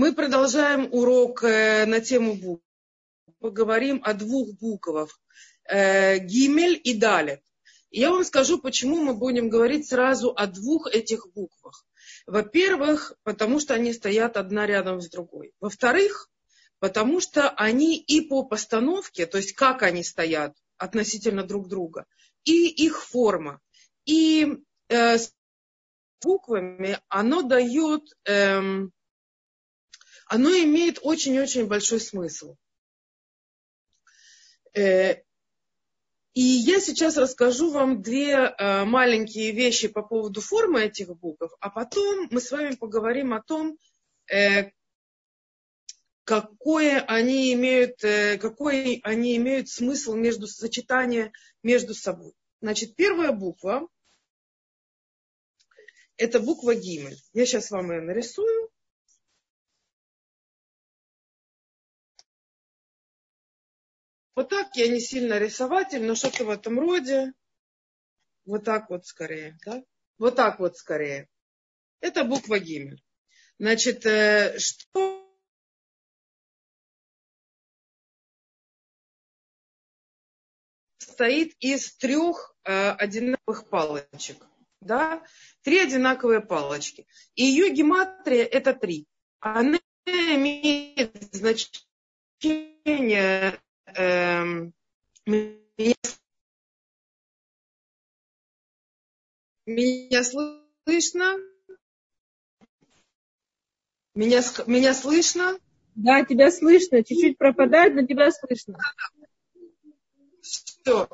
Мы продолжаем урок э, на тему букв. Поговорим о двух буквах. Э, Гимель и Далет. я вам скажу, почему мы будем говорить сразу о двух этих буквах. Во-первых, потому что они стоят одна рядом с другой. Во-вторых, потому что они и по постановке, то есть как они стоят относительно друг друга, и их форма, и э, с буквами оно дает... Эм, оно имеет очень-очень большой смысл. Э, и я сейчас расскажу вам две э, маленькие вещи по поводу формы этих букв, а потом мы с вами поговорим о том, э, какое они имеют, какой они имеют смысл между сочетания между собой. Значит, первая буква – это буква Гимель. Я сейчас вам ее нарисую. Вот так я не сильно рисователь, но что-то в этом роде. Вот так вот скорее, да? Вот так вот скорее. Это буква Гимель. Значит, э, что состоит из трех э, одинаковых палочек. Да? Три одинаковые палочки. И ее гематрия это три. Она имеет значение Эм, меня, меня слышно? Меня, меня слышно? Да, тебя слышно. Чуть-чуть пропадает, но тебя слышно. Все.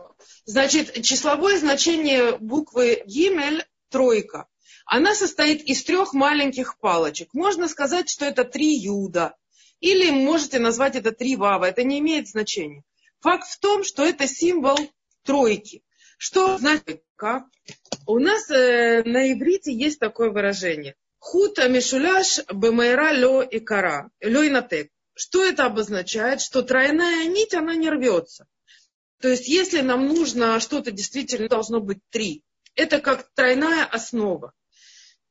Значит, числовое значение буквы Гимель – тройка. Она состоит из трех маленьких палочек. Можно сказать, что это три юда. Или можете назвать это три вава, это не имеет значения. Факт в том, что это символ тройки. Что значит как? У нас э, на иврите есть такое выражение. Хута мишуляш бемайра ло и кара. Ло и натек. Что это обозначает? Что тройная нить, она не рвется. То есть, если нам нужно что-то действительно должно быть три, это как тройная основа.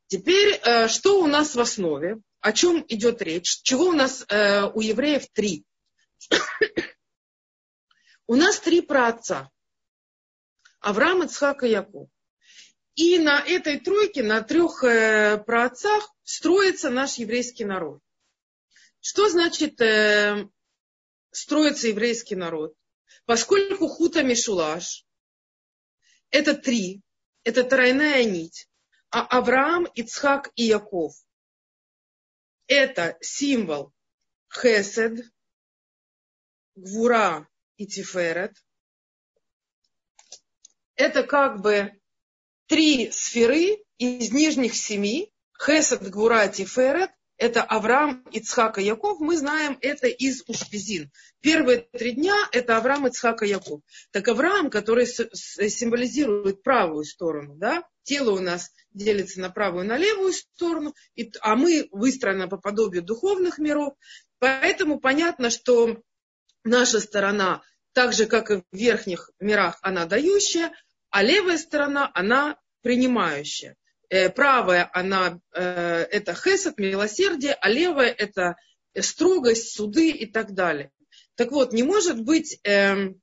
Теперь, э, что у нас в основе? О чем идет речь? Чего у нас э, у евреев три? у нас три праотца. Авраам, Ицхак и Яков. И на этой тройке, на трех э, праотцах строится наш еврейский народ. Что значит э, строится еврейский народ? Поскольку хута мишулаш – это три, это тройная нить, а Авраам, Ицхак и Яков это символ Хесед, Гвура и Тиферет. Это как бы три сферы из нижних семи. Хесед, Гвура, Тиферет это Авраам, Ицхак и Яков, мы знаем это из Ушпизин. Первые три дня это Авраам, Ицхак и Яков. Так Авраам, который символизирует правую сторону, да, тело у нас делится на правую и на левую сторону, а мы выстроены по подобию духовных миров. Поэтому понятно, что наша сторона, так же как и в верхних мирах, она дающая, а левая сторона, она принимающая. Э, правая, она, э, это хесед, милосердие, а левая это строгость, суды и так далее. Так вот, не может быть э,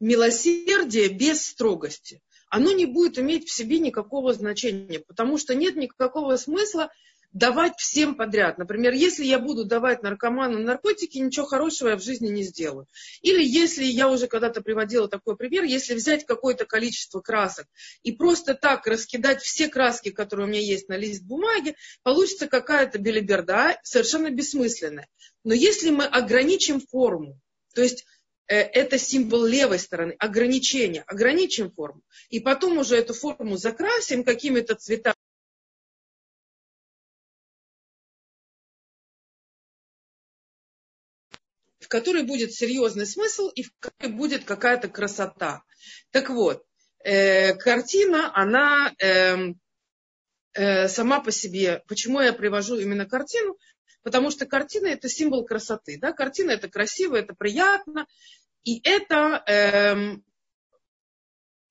милосердие без строгости. Оно не будет иметь в себе никакого значения, потому что нет никакого смысла давать всем подряд. Например, если я буду давать наркоману наркотики, ничего хорошего я в жизни не сделаю. Или если я уже когда-то приводила такой пример, если взять какое-то количество красок и просто так раскидать все краски, которые у меня есть на лист бумаги, получится какая-то белиберда, совершенно бессмысленная. Но если мы ограничим форму, то есть э, это символ левой стороны, ограничения, ограничим форму, и потом уже эту форму закрасим какими-то цветами, в которой будет серьезный смысл и в которой будет какая-то красота. Так вот, э, картина, она э, э, сама по себе, почему я привожу именно картину? Потому что картина это символ красоты. Да? Картина это красиво, это приятно. И это э,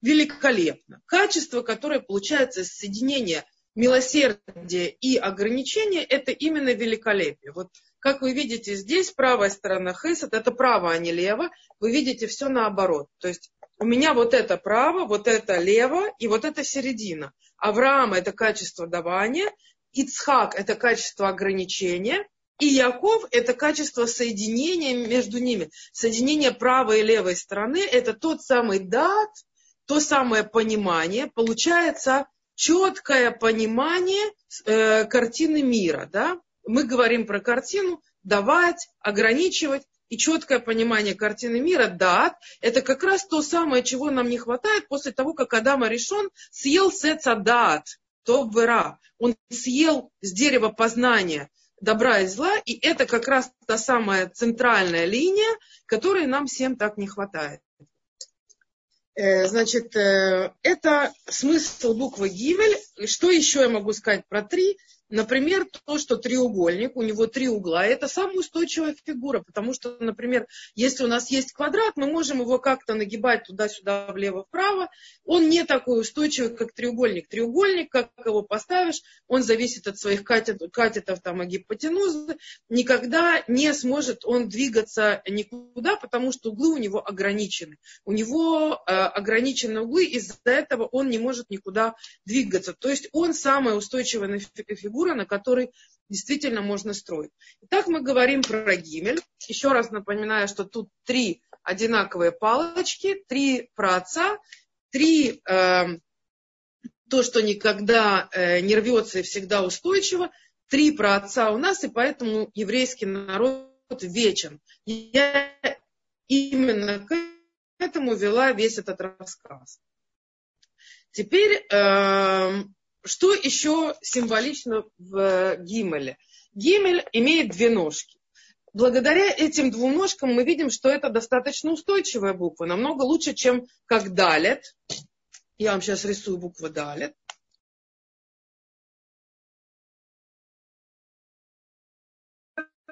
великолепно. Качество, которое получается из соединения милосердие и ограничение – это именно великолепие. Вот как вы видите здесь, правая сторона хесед – это право, а не лево. Вы видите все наоборот. То есть у меня вот это право, вот это лево и вот это середина. Авраам – это качество давания, Ицхак – это качество ограничения, и Яков – это качество соединения между ними. Соединение правой и левой стороны – это тот самый дат, то самое понимание. Получается четкое понимание э, картины мира. Да? Мы говорим про картину, давать, ограничивать. И четкое понимание картины мира, дат, это как раз то самое, чего нам не хватает после того, как Адама решен съел сеца дат, то вера. Он съел с дерева познания добра и зла, и это как раз та самая центральная линия, которой нам всем так не хватает. Э, значит, э, это смысл буквы Гивель. Что еще я могу сказать про три? Например, то, что треугольник, у него три угла, это самая устойчивая фигура, потому что, например, если у нас есть квадрат, мы можем его как-то нагибать туда-сюда, влево-вправо. Он не такой устойчивый, как треугольник. Треугольник, как его поставишь, он зависит от своих катетов, катетов там, гипотенузы. Никогда не сможет он двигаться никуда, потому что углы у него ограничены. У него э, ограничены углы, из-за этого он не может никуда двигаться. То есть он самая устойчивая фигура фигура, на которой действительно можно строить. Итак, мы говорим про гимель. Еще раз напоминаю, что тут три одинаковые палочки, три про отца, три э, то, что никогда э, не рвется и всегда устойчиво, три про отца у нас, и поэтому еврейский народ вечен. Я именно к этому вела весь этот рассказ. Теперь э, что еще символично в Гимеле? Гимель имеет две ножки. Благодаря этим двум ножкам мы видим, что это достаточно устойчивая буква, намного лучше, чем как Далет. Я вам сейчас рисую букву Далет.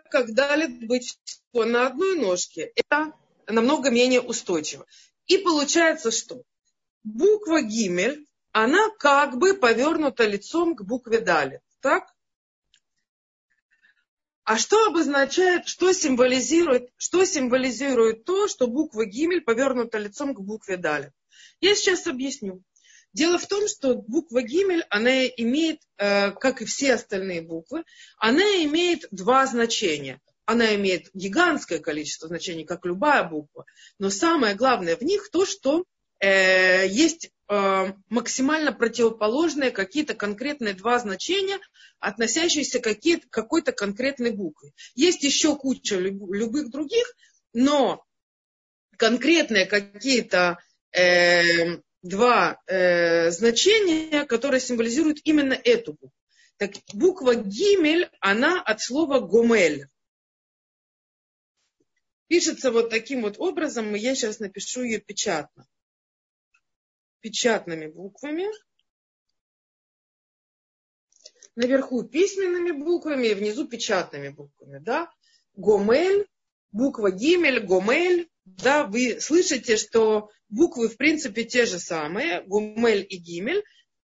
Как Далет быть на одной ножке, это намного менее устойчиво. И получается что? Буква Гимель она как бы повернута лицом к букве Далит. Так? А что обозначает, что символизирует, что символизирует то, что буква Гимель повернута лицом к букве Далит? Я сейчас объясню. Дело в том, что буква Гимель, она имеет, э, как и все остальные буквы, она имеет два значения. Она имеет гигантское количество значений, как любая буква. Но самое главное в них то, что э, есть максимально противоположные какие-то конкретные два значения, относящиеся к какой-то конкретной букве. Есть еще куча любых других, но конкретные какие-то э, два э, значения, которые символизируют именно эту букву. Так буква Гимель, она от слова гомель. Пишется вот таким вот образом, и я сейчас напишу ее печатно печатными буквами, наверху письменными буквами внизу печатными буквами. Да? Гомель, буква Гимель, Гомель. Да, вы слышите, что буквы в принципе те же самые, Гомель и Гимель.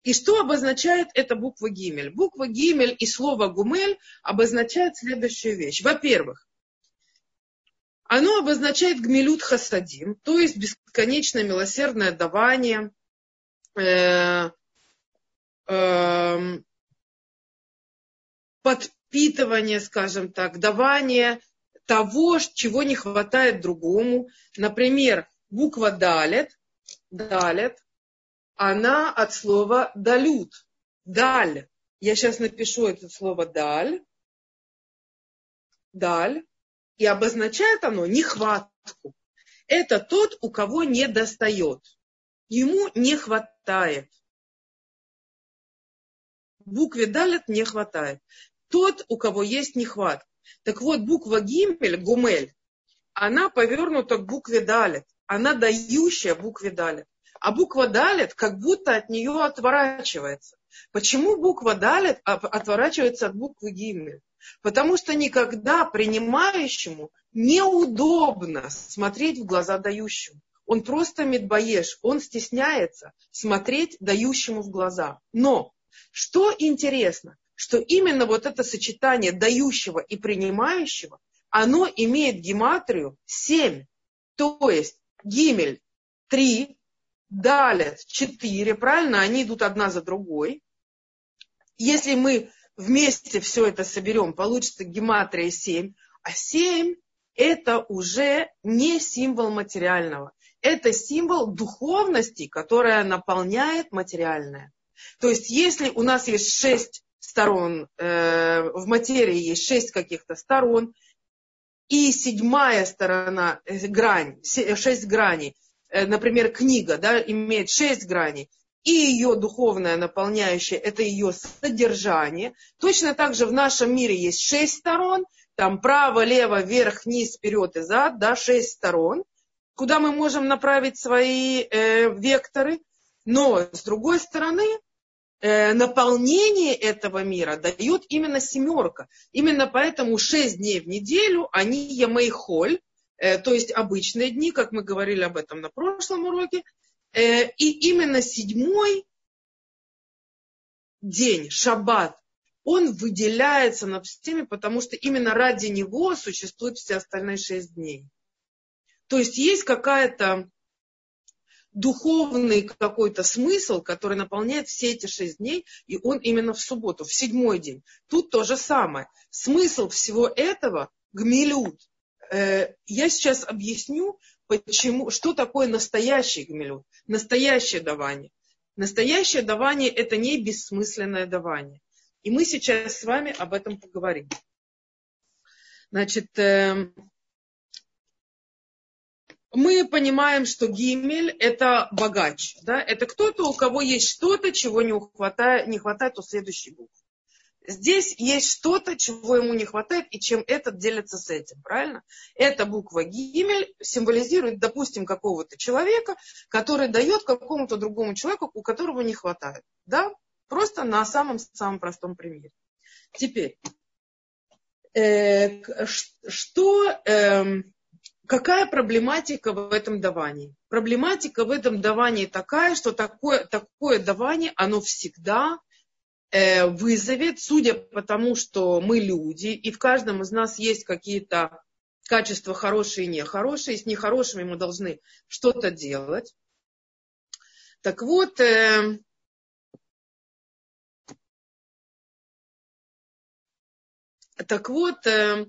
И что обозначает эта буква Гимель? Буква Гимель и слово Гумель обозначают следующую вещь. Во-первых, оно обозначает гмилют хасадим, то есть бесконечное милосердное давание, э, э, подпитывание, скажем так, давание того, чего не хватает другому. Например, буква далет, далет, она от слова далют, даль. Я сейчас напишу это слово даль, даль, и обозначает оно нехватку. Это тот, у кого не достает. Ему не хватает. Букве далят не хватает. Тот, у кого есть нехватка. Так вот, буква гимель, гумель, она повернута к букве далит. Она дающая букве далит. А буква далит как будто от нее отворачивается. Почему буква далит отворачивается от буквы гимель? Потому что никогда принимающему неудобно смотреть в глаза дающему. Он просто медбоеш, он стесняется смотреть дающему в глаза. Но Что интересно, что именно вот это сочетание дающего и принимающего, оно имеет гематрию 7. То есть гимель 3, далит 4, правильно? Они идут одна за другой. Если мы вместе все это соберем, получится гематрия 7. А 7 это уже не символ материального. Это символ духовности, которая наполняет материальное. То есть, если у нас есть шесть сторон, э, в материи есть шесть каких-то сторон, и седьмая сторона, э, грань, шесть граней, э, например, книга, да, имеет шесть граней, и ее духовное наполняющее, это ее содержание. Точно так же в нашем мире есть шесть сторон, там право, лево, вверх, вниз, вперед и зад, да, шесть сторон, куда мы можем направить свои э, векторы. Но, с другой стороны, э, наполнение этого мира дает именно семерка. Именно поэтому шесть дней в неделю, они емейхоль, э, то есть обычные дни, как мы говорили об этом на прошлом уроке. Э, и именно седьмой день, шаббат, он выделяется над всеми, потому что именно ради него существуют все остальные шесть дней. То есть есть какая-то духовный какой-то смысл, который наполняет все эти шесть дней, и он именно в субботу, в седьмой день. Тут то же самое. Смысл всего этого – гмилют. Э, я сейчас объясню, почему, что такое настоящий гмилют, настоящее давание. Настоящее давание – это не бессмысленное давание. И мы сейчас с вами об этом поговорим. Значит, эм, мы понимаем, что гимель – это богач. Да? Это кто-то, у кого есть что-то, чего не хватает, не хватает у следующей буквы. Здесь есть что-то, чего ему не хватает, и чем этот делится с этим, правильно? Эта буква Гимель символизирует, допустим, какого-то человека, который дает какому-то другому человеку, у которого не хватает. Да? Просто на самом-самом простом примере. Теперь, э, что, э, какая проблематика в этом давании? Проблематика в этом давании такая, что такое, такое давание, оно всегда э, вызовет, судя по тому, что мы люди, и в каждом из нас есть какие-то качества хорошие и нехорошие, и с нехорошими мы должны что-то делать. Так вот, э, Так вот, э,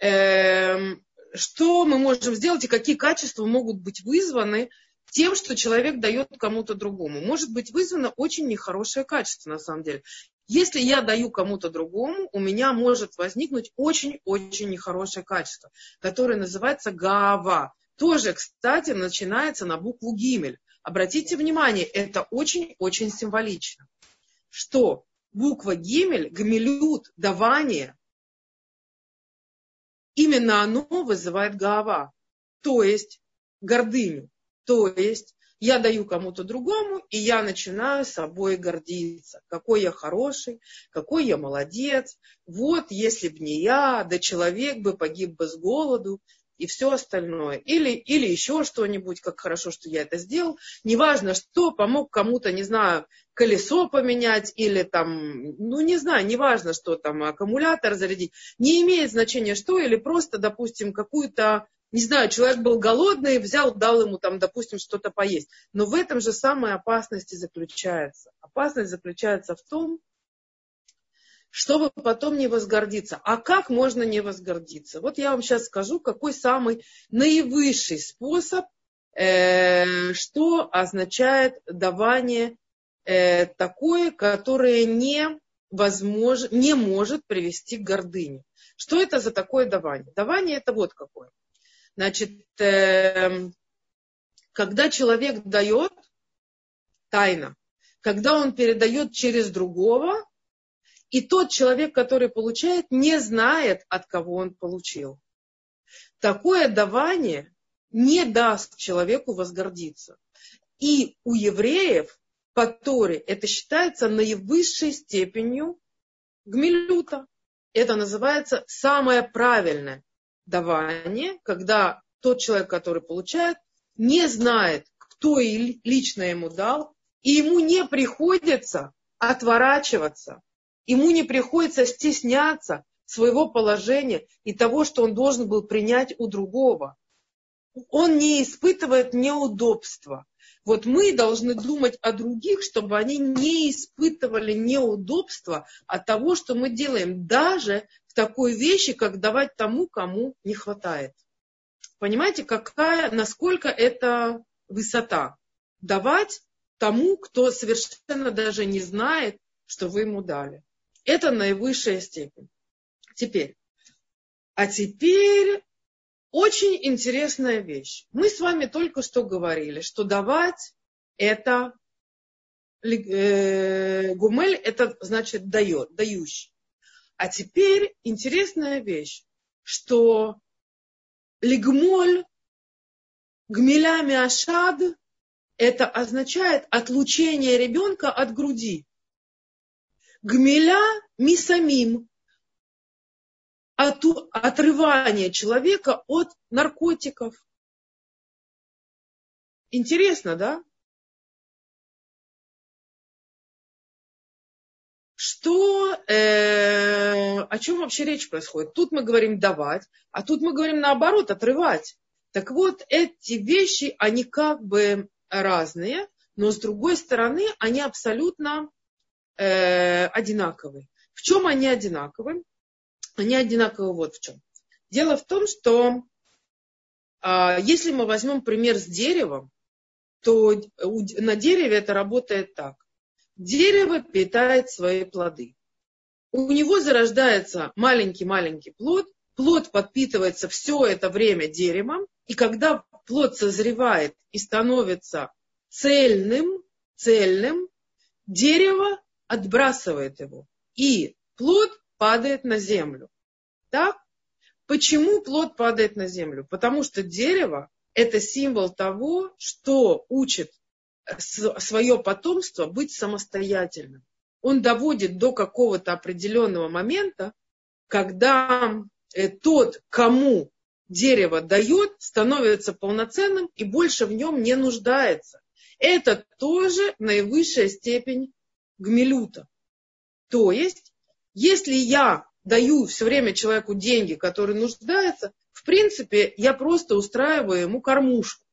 э, что мы можем сделать и какие качества могут быть вызваны тем, что человек дает кому-то другому. Может быть вызвано очень нехорошее качество на самом деле. Если я даю кому-то другому, у меня может возникнуть очень-очень нехорошее качество, которое называется гава. Тоже, кстати, начинается на букву гимель. Обратите внимание, это очень-очень символично. Что буква гимель, гамелют, давание, именно оно вызывает гава, то есть гордыню. То есть я даю кому-то другому, и я начинаю собой гордиться. Какой я хороший, какой я молодец. Вот, если б не я, да человек бы погиб бы с голоду и все остальное. Или, или еще что-нибудь, как хорошо, что я это сделал. Неважно что, помог кому-то, не знаю, колесо поменять или там, ну не знаю, неважно что там, аккумулятор зарядить. Не имеет значения что, или просто, допустим, какую-то, не знаю, человек был голодный, взял, дал ему там, допустим, что-то поесть. Но в этом же самая опасность и заключается. Опасность заключается в том, чтобы потом не возгордиться. А как можно не возгордиться? Вот я вам сейчас скажу, какой самый наивысший способ, э, что означает давание э, такое, которое не, возможно, не может привести к гордыне. Что это за такое давание? Давание это вот какое. Значит, э, когда человек дает тайно, когда он передает через другого, и тот человек, который получает, не знает, от кого он получил. Такое давание не даст человеку возгордиться. И у евреев по Торе это считается наивысшей степенью гмилюта. Это называется самое правильное давание, когда тот человек, который получает, не знает, кто и лично ему дал, и ему не приходится отворачиваться, ему не приходится стесняться своего положения и того, что он должен был принять у другого. Он не испытывает неудобства. Вот мы должны думать о других, чтобы они не испытывали неудобства от того, что мы делаем, даже в такой вещи, как давать тому, кому не хватает. Понимаете, какая, насколько это высота? Давать тому, кто совершенно даже не знает, что вы ему дали. Это наивысшая степень. Теперь. А теперь очень интересная вещь. Мы с вами только что говорили, что давать это э, гумель, это значит дает, дающий. А теперь интересная вещь, что лигмоль гмилями ашад это означает отлучение ребенка от груди. Гмиля мисамим от, отрывание человека от наркотиков. Интересно, да? Что, э, о чем вообще речь происходит? Тут мы говорим давать, а тут мы говорим наоборот, отрывать. Так вот, эти вещи, они как бы разные, но с другой стороны, они абсолютно э, одинаковые. В чем они одинаковые? они одинаковы вот в чем. Дело в том, что а, если мы возьмем пример с деревом, то на дереве это работает так. Дерево питает свои плоды. У него зарождается маленький-маленький плод, плод подпитывается все это время деревом, и когда плод созревает и становится цельным, цельным, дерево отбрасывает его. И плод падает на землю. Так? Почему плод падает на землю? Потому что дерево – это символ того, что учит свое потомство быть самостоятельным. Он доводит до какого-то определенного момента, когда э, тот, кому дерево дает, становится полноценным и больше в нем не нуждается. Это тоже наивысшая степень гмелюта. То есть если я даю все время человеку деньги, который нуждается, в принципе, я просто устраиваю ему кормушку.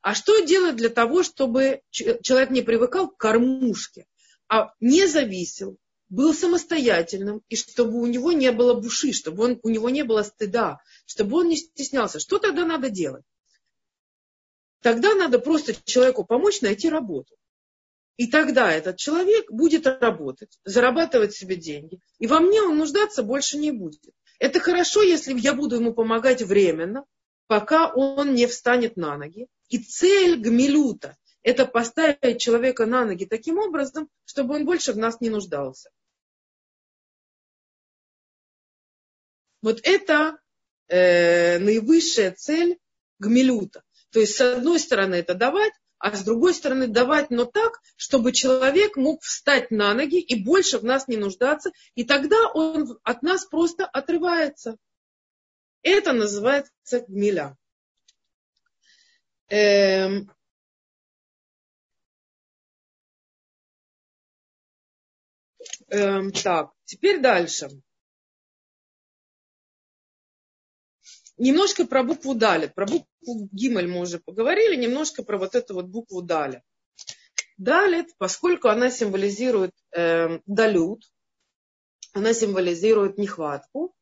А что делать для того, чтобы человек не привыкал к кормушке, а не зависел, был самостоятельным, и чтобы у него не было буши, чтобы он, у него не было стыда, чтобы он не стеснялся. Что тогда надо делать? Тогда надо просто человеку помочь найти работу. И тогда этот человек будет работать, зарабатывать себе деньги. И во мне он нуждаться больше не будет. Это хорошо, если я буду ему помогать временно, пока он не встанет на ноги. И цель гмилюта – это поставить человека на ноги таким образом, чтобы он больше в нас не нуждался. Вот это э, наивысшая цель гмилюта. То есть, с одной стороны, это давать, а с другой стороны давать, но так, чтобы человек мог встать на ноги и больше в нас не нуждаться, и тогда он от нас просто отрывается. Это называется гмиля. Эм, эм, так, теперь дальше. Немножко про букву Далит. Про букву Гимель мы уже поговорили, немножко про вот эту вот букву Далит. Далит, поскольку она символизирует э, далют, она символизирует нехватку,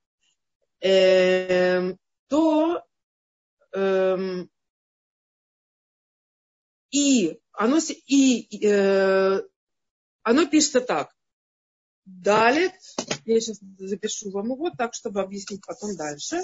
э, то э, и оно, и, э, оно пишется так. Далит, я сейчас запишу вам его так, чтобы объяснить потом дальше.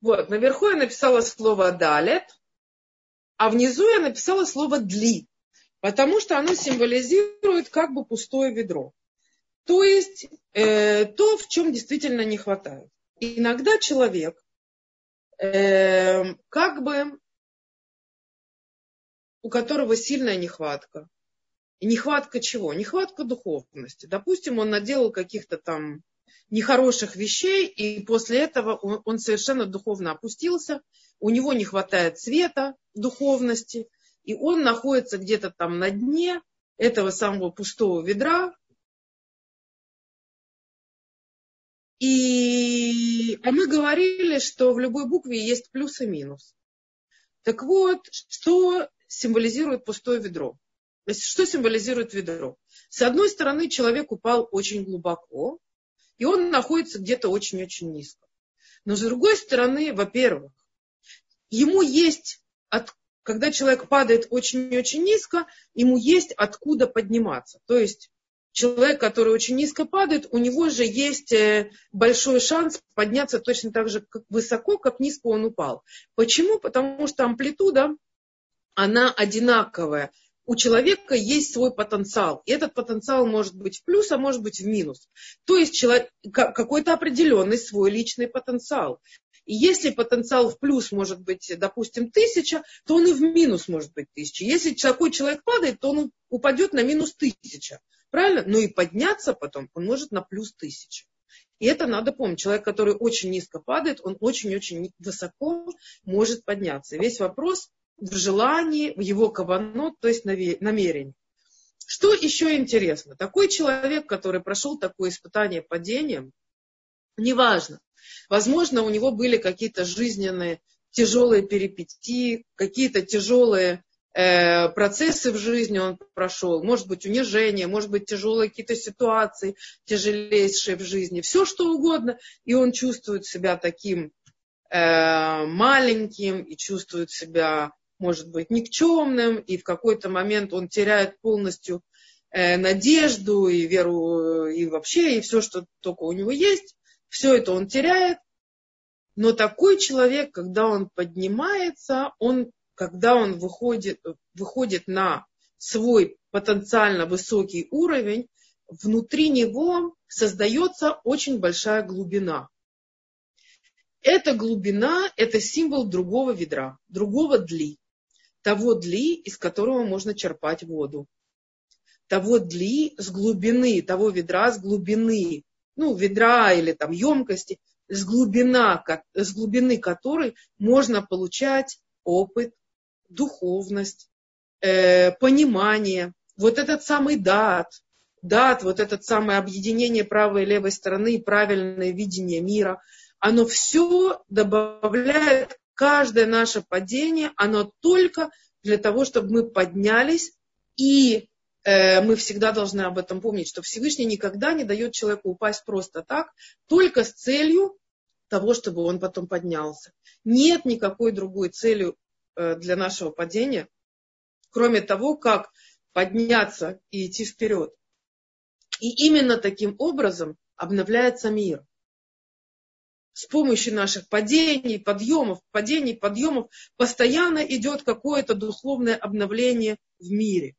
Вот, наверху я написала слово далет, а внизу я написала слово дли, потому что оно символизирует как бы пустое ведро. То есть э, то, в чем действительно не хватает. иногда человек э, как бы у которого сильная нехватка. И нехватка чего? Нехватка духовности. Допустим, он наделал каких-то там нехороших вещей, и после этого он, он совершенно духовно опустился, у него не хватает света, духовности, и он находится где-то там на дне этого самого пустого ведра. И а мы говорили, что в любой букве есть плюс и минус. Так вот, что символизирует пустое ведро? Что символизирует ведро? С одной стороны, человек упал очень глубоко, и он находится где-то очень-очень низко. Но с другой стороны, во-первых, ему есть, от, когда человек падает очень-очень низко, ему есть откуда подниматься. То есть человек, который очень низко падает, у него же есть э, большой шанс подняться точно так же как высоко, как низко он упал. Почему? Потому что амплитуда, она одинаковая у человека есть свой потенциал. И этот потенциал может быть в плюс, а может быть в минус. То есть человек, какой-то определенный свой личный потенциал. И если потенциал в плюс может быть, допустим, тысяча, то он и в минус может быть тысяча. Если такой человек падает, то он упадет на минус тысяча. Правильно? Но и подняться потом он может на плюс тысяча. И это надо помнить. Человек, который очень низко падает, он очень-очень высоко может подняться. весь вопрос, в желании, в его каванот, то есть намерении. Что еще интересно? Такой человек, который прошел такое испытание падением, неважно, возможно, у него были какие-то жизненные тяжелые перипетии, какие-то тяжелые э, процессы в жизни он прошел, может быть унижение, может быть тяжелые какие-то ситуации, тяжелейшие в жизни, все что угодно, и он чувствует себя таким э, маленьким и чувствует себя может быть никчемным, и в какой-то момент он теряет полностью э, надежду и веру, и вообще, и все, что только у него есть, все это он теряет. Но такой человек, когда он поднимается, он, когда он выходит, выходит на свой потенциально высокий уровень, внутри него создается очень большая глубина. Эта глубина – это символ другого ведра, другого дли того дли, из которого можно черпать воду. Того дли с глубины, того ведра с глубины, ну, ведра или там емкости, с, глубина, с глубины которой можно получать опыт, духовность, э, понимание. Вот этот самый дат, дат, вот это самое объединение правой и левой стороны, правильное видение мира, оно все добавляет каждое наше падение, оно только для того, чтобы мы поднялись, и э, мы всегда должны об этом помнить, что Всевышний никогда не дает человеку упасть просто так, только с целью того, чтобы он потом поднялся. Нет никакой другой цели э, для нашего падения, кроме того, как подняться и идти вперед. И именно таким образом обновляется мир с помощью наших падений, подъемов, падений, подъемов, постоянно идет какое-то духовное обновление в мире.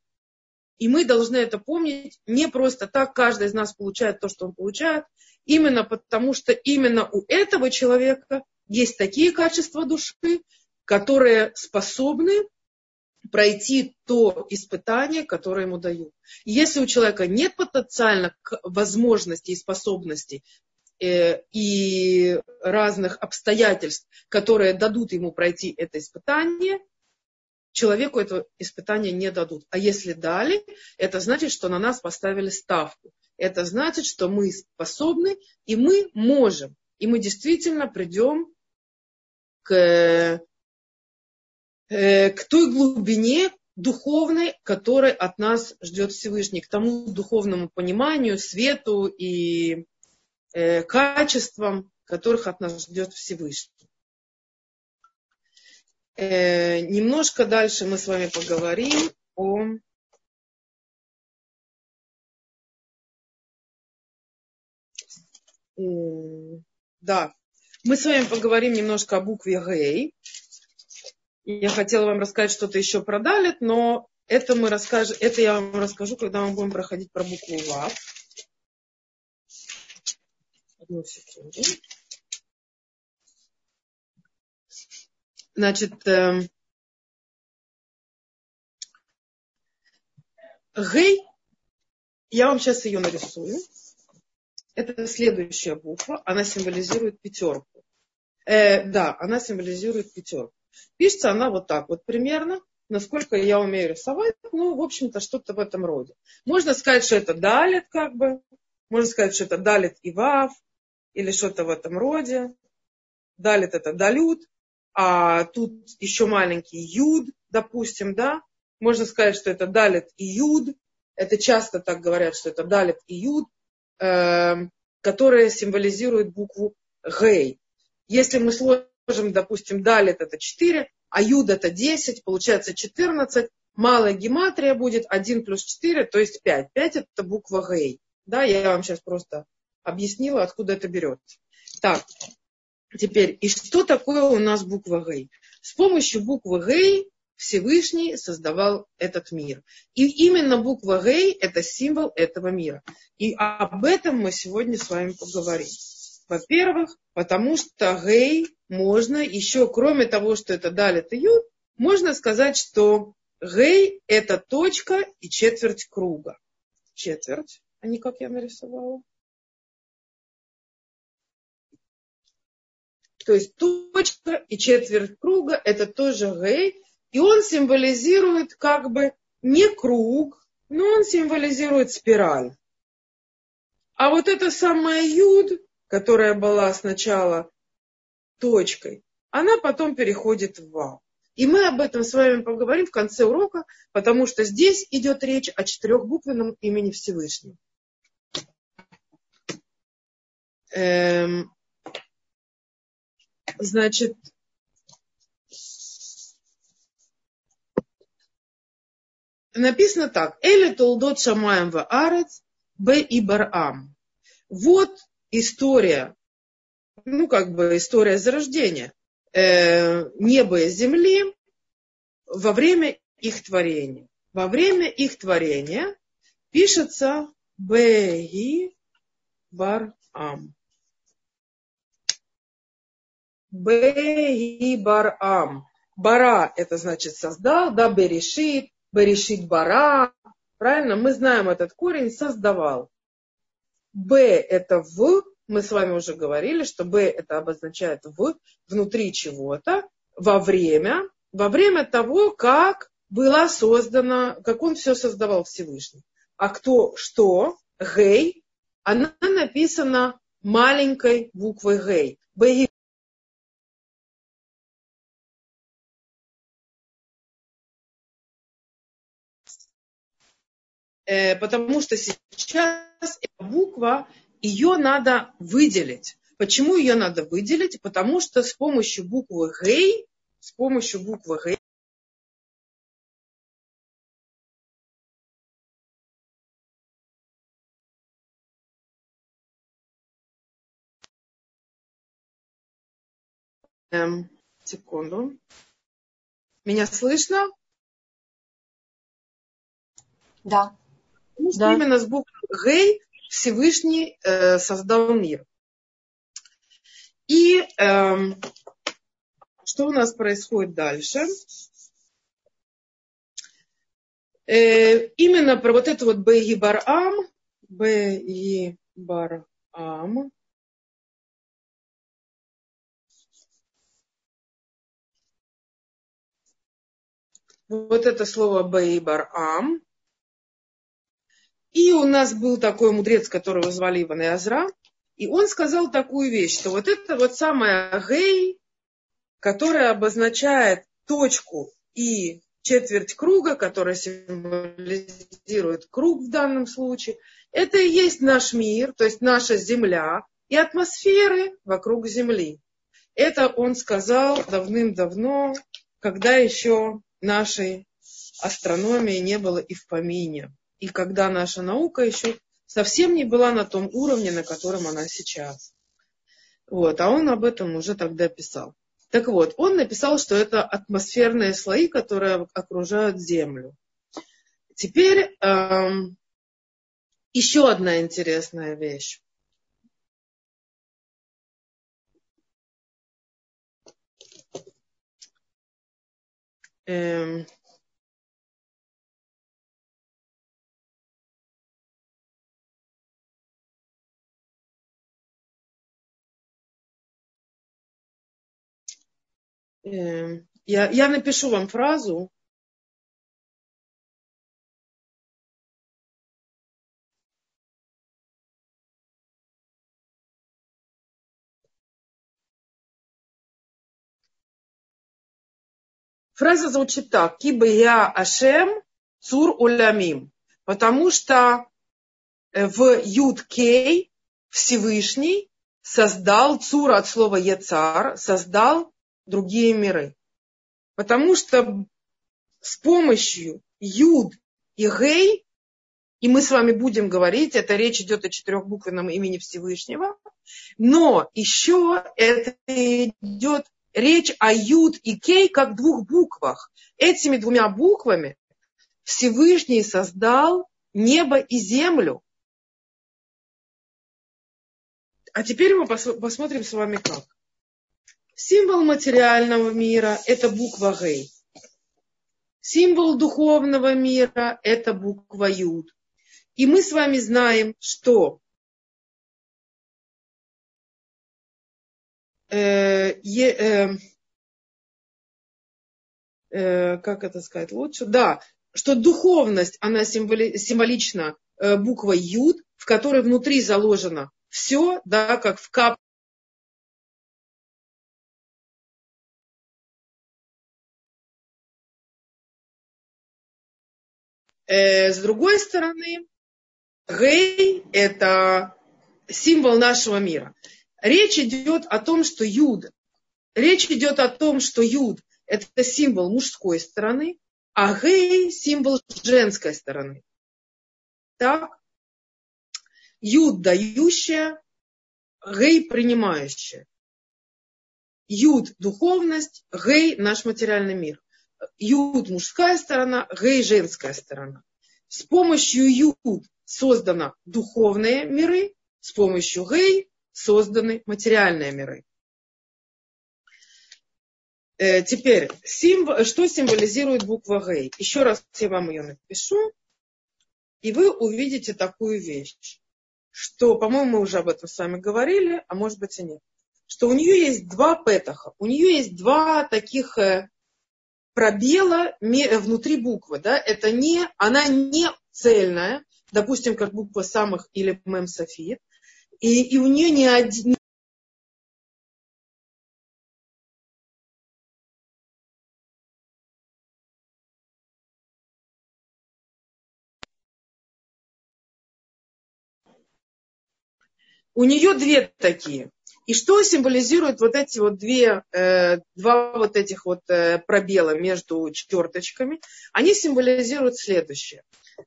И мы должны это помнить не просто так, каждый из нас получает то, что он получает, именно потому что именно у этого человека есть такие качества души, которые способны пройти то испытание, которое ему дают. Если у человека нет потенциальных возможностей и способностей и разных обстоятельств, которые дадут ему пройти это испытание, человеку это испытание не дадут. А если дали, это значит, что на нас поставили ставку. Это значит, что мы способны, и мы можем. И мы действительно придем к, э, к той глубине духовной, которой от нас ждет Всевышний, к тому духовному пониманию, свету и э, качествам, которых от нас ждет Всевышний. Э, немножко дальше мы с вами поговорим о да, мы с вами поговорим немножко о букве Г. Я хотела вам рассказать что-то еще про Далит, но это, мы расскажем, это я вам расскажу, когда мы будем проходить про букву Вав. Одну секунду. Значит, э, Гей, я вам сейчас ее нарисую. Это следующая буква, она символизирует пятерку. Э, да, она символизирует пятерку. Пишется она вот так вот примерно, насколько я умею рисовать, ну, в общем-то, что-то в этом роде. Можно сказать, что это далит, как бы, можно сказать, что это далит и вав, или что-то в этом роде. Далит это далют, а тут еще маленький юд, допустим, да. Можно сказать, что это далит и юд. Это часто так говорят, что это далит и юд, э, которые символизируют букву гей. Если мы сложим, допустим, далит это 4, а юд это 10, получается 14, малая гематрия будет 1 плюс 4, то есть 5. 5 это буква гей. Да, я вам сейчас просто объяснила, откуда это берется. Так, теперь, и что такое у нас буква Гей? С помощью буквы Гей Всевышний создавал этот мир. И именно буква Гей – это символ этого мира. И об этом мы сегодня с вами поговорим. Во-первых, потому что Гей можно еще, кроме того, что это Далит и Юд, можно сказать, что Гей – это точка и четверть круга. Четверть, а не как я нарисовала. То есть точка и четверть круга – это тоже гей. И он символизирует как бы не круг, но он символизирует спираль. А вот эта самая юд, которая была сначала точкой, она потом переходит в вал. И мы об этом с вами поговорим в конце урока, потому что здесь идет речь о четырехбуквенном имени Всевышнего. Эм, Значит, написано так. Эли толдот шамаем в арец, б и барам. Вот история, ну как бы история зарождения э, неба и земли во время их творения. Во время их творения пишется б и барам. Беги барам. Бара это значит создал, да, берешит, берешит бара. Правильно? Мы знаем этот корень создавал. Б это в, мы с вами уже говорили, что Б это обозначает в, внутри чего-то, во время, во время того, как была создана, как он все создавал Всевышний. А кто что? Гей, она написана маленькой буквой Гей. Б потому что сейчас эта буква, ее надо выделить. Почему ее надо выделить? Потому что с помощью буквы Гей, с помощью буквы Гей, эм, секунду. Меня слышно? Да. Потому что да. именно с буквы Гей Всевышний э, создал мир. И э, что у нас происходит дальше? Э, именно про вот это вот Бейги Барам, Бейги Барам, вот это слово Бейги Барам, и у нас был такой мудрец, которого звали Иван Азра, и он сказал такую вещь, что вот это вот самая гей, которая обозначает точку и четверть круга, которая символизирует круг в данном случае, это и есть наш мир, то есть наша Земля и атмосферы вокруг Земли. Это он сказал давным-давно, когда еще нашей астрономии не было и в помине и когда наша наука еще совсем не была на том уровне, на котором она сейчас. Вот, а он об этом уже тогда писал. Так вот, он написал, что это атмосферные слои, которые окружают Землю. Теперь эм, еще одна интересная вещь. Эм, я, я напишу вам фразу. Фраза звучит так. Киба я Ашем цур улямим. Потому что э, в Юд Кей Всевышний создал, цур от слова Ецар, создал другие миры. Потому что с помощью Юд и Гей, и мы с вами будем говорить, это речь идет о четырехбуквенном имени Всевышнего, но еще это идет речь о Юд и Кей как двух буквах. Этими двумя буквами Всевышний создал небо и землю. А теперь мы посмотрим с вами как. Символ материального мира – это буква Гей. Символ духовного мира – это буква Юд. И мы с вами знаем, что э, э, э, как это сказать лучше? Да, что духовность, она символи, символична э, буквой Юд, в которой внутри заложено все, да, как в кап Э, с другой стороны, Гей – это символ нашего мира. Речь идет о том, что Юд, речь идет о том, что Юд – это символ мужской стороны, а Гей – символ женской стороны. Так? Юд – дающая, Гей – принимающая. Юд – духовность, Гей – наш материальный мир. Юд мужская сторона, Гей женская сторона. С помощью Юд созданы духовные миры, с помощью Гей созданы материальные миры. Э, теперь, символ, что символизирует буква Гей? Еще раз я вам ее напишу, и вы увидите такую вещь, что, по-моему, мы уже об этом с вами говорили, а может быть и нет, что у нее есть два петаха, у нее есть два таких э, пробела внутри буквы. Да? Это не, она не цельная, допустим, как буква самых или мем софит, и, и у нее не один, у нее две такие. И что символизируют вот эти вот две, э, два вот этих вот э, пробела между черточками? Они символизируют следующее.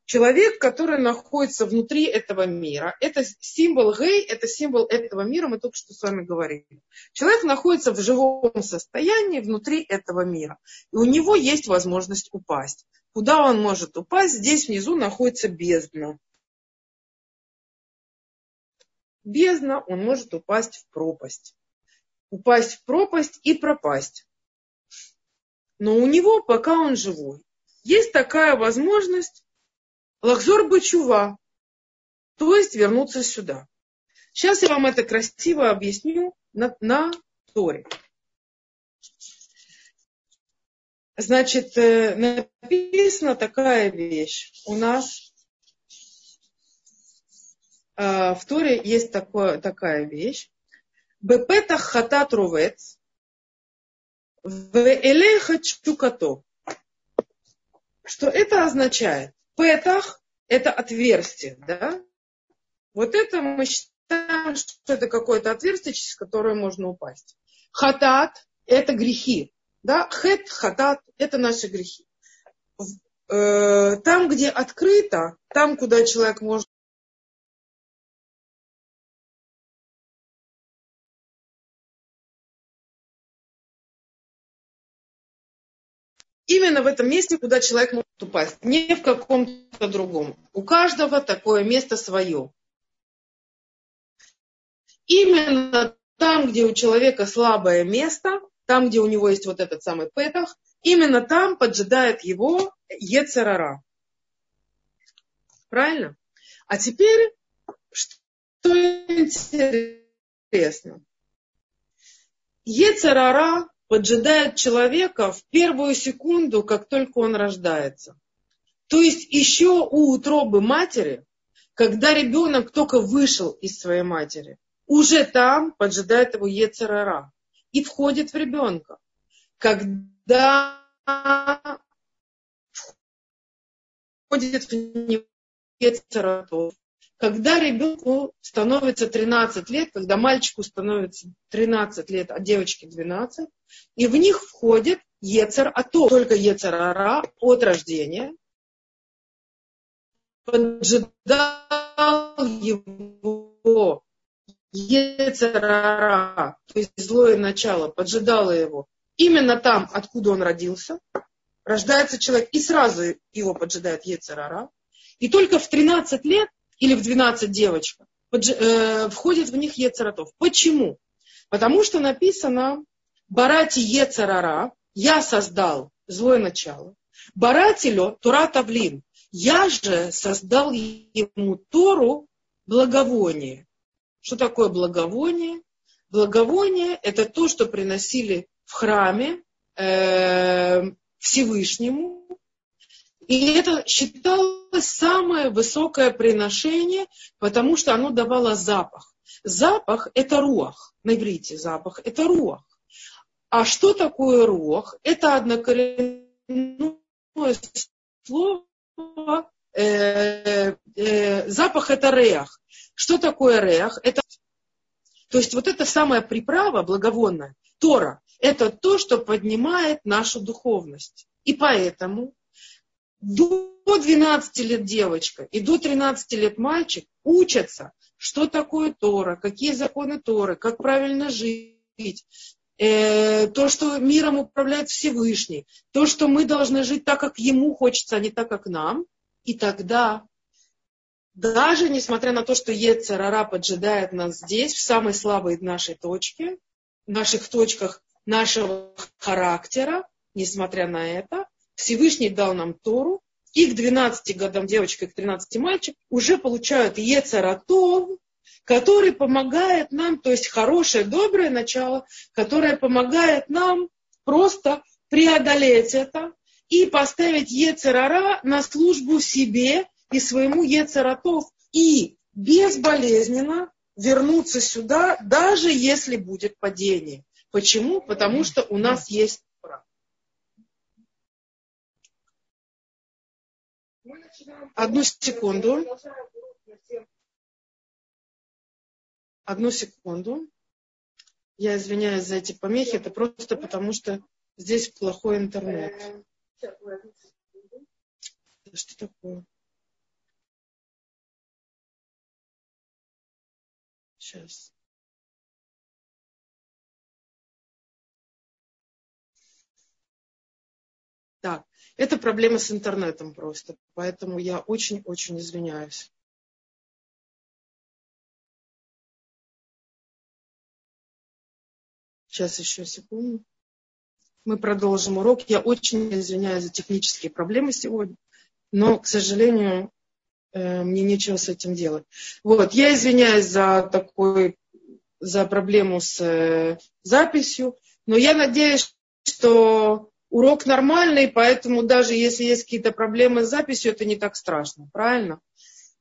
Человек, который находится внутри этого мира, это символ гей, это символ этого мира, мы только что с вами говорили. Человек находится в живом состоянии внутри этого мира. И у него есть возможность упасть. Куда он может упасть? Здесь внизу находится бездна бездна, он может упасть в пропасть. Упасть в пропасть и пропасть. Но у него, пока он живой, есть такая возможность лахзор бычува, то есть вернуться сюда. Сейчас я вам это красиво объясню на, на Торе. Значит, э, написана такая вещь. У нас в Торе есть такое, такая вещь. Бепетах хатат рувец, в чукато. Что это означает? Петах – это отверстие, да? Вот это мы считаем, что это какое-то отверстие, через которое можно упасть. Хатат – это грехи, да? Хет, хатат – это наши грехи. Э, там, где открыто, там, куда человек может именно в этом месте, куда человек может упасть, не в каком-то другом. У каждого такое место свое. Именно там, где у человека слабое место, там, где у него есть вот этот самый петах, именно там поджидает его Ецерара. Правильно? А теперь, что интересно. Ецерара поджидает человека в первую секунду, как только он рождается. То есть еще у утробы матери, когда ребенок только вышел из своей матери, уже там поджидает его Ецерара и входит в ребенка. Когда входит в него Ецератов, когда ребенку становится 13 лет, когда мальчику становится 13 лет, а девочке 12, и в них входит Ецер, а то только Ецер Ара от рождения, поджидал его Ецерара, то есть злое начало, поджидало его именно там, откуда он родился. Рождается человек, и сразу его поджидает Ецерара. И только в 13 лет или в 12 девочка э, входит в них Ецератов. Почему? Потому что написано Барати Ецерара, я создал злое начало. Баратилю Тура Тавлин, я же создал ему Тору благовоние. Что такое благовоние? Благовоние – это то, что приносили в храме э, Всевышнему. И это считалось самое высокое приношение, потому что оно давало запах. Запах – это руах. На иврите запах – это руах. А что такое руах? Это однокоренное слово. Э, э, запах – это реах. Что такое реах? Это, то есть вот эта самая приправа благовонная, Тора, это то, что поднимает нашу духовность. И поэтому до 12 лет девочка и до 13 лет мальчик учатся, что такое Тора, какие законы Торы, как правильно жить, э, то, что миром управляет Всевышний, то, что мы должны жить так, как ему хочется, а не так, как нам. И тогда даже несмотря на то, что Ецарара поджидает нас здесь, в самой слабой нашей точке, в наших точках нашего характера, несмотря на это, Всевышний дал нам Тору, и к 12 годам девочка, и к 13 мальчик уже получают Ецаратов, который помогает нам, то есть хорошее, доброе начало, которое помогает нам просто преодолеть это и поставить Ецерара на службу себе и своему Ецератов и безболезненно вернуться сюда, даже если будет падение. Почему? Потому что у нас есть Одну секунду. Одну секунду. Я извиняюсь за эти помехи. Это просто потому, что здесь плохой интернет. Что такое? Сейчас. Так, это проблема с интернетом просто, поэтому я очень-очень извиняюсь. Сейчас еще секунду. Мы продолжим урок. Я очень извиняюсь за технические проблемы сегодня, но, к сожалению, э, мне нечего с этим делать. Вот, я извиняюсь за такой, за проблему с э, записью, но я надеюсь, что урок нормальный, поэтому даже если есть какие-то проблемы с записью, это не так страшно, правильно?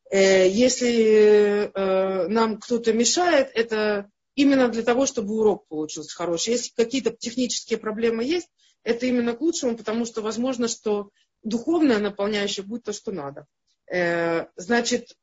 Э, если э, нам кто-то мешает, это именно для того, чтобы урок получился хороший. Если какие-то технические проблемы есть, это именно к лучшему, потому что возможно, что духовное наполняющее будет то, что надо. Э, значит,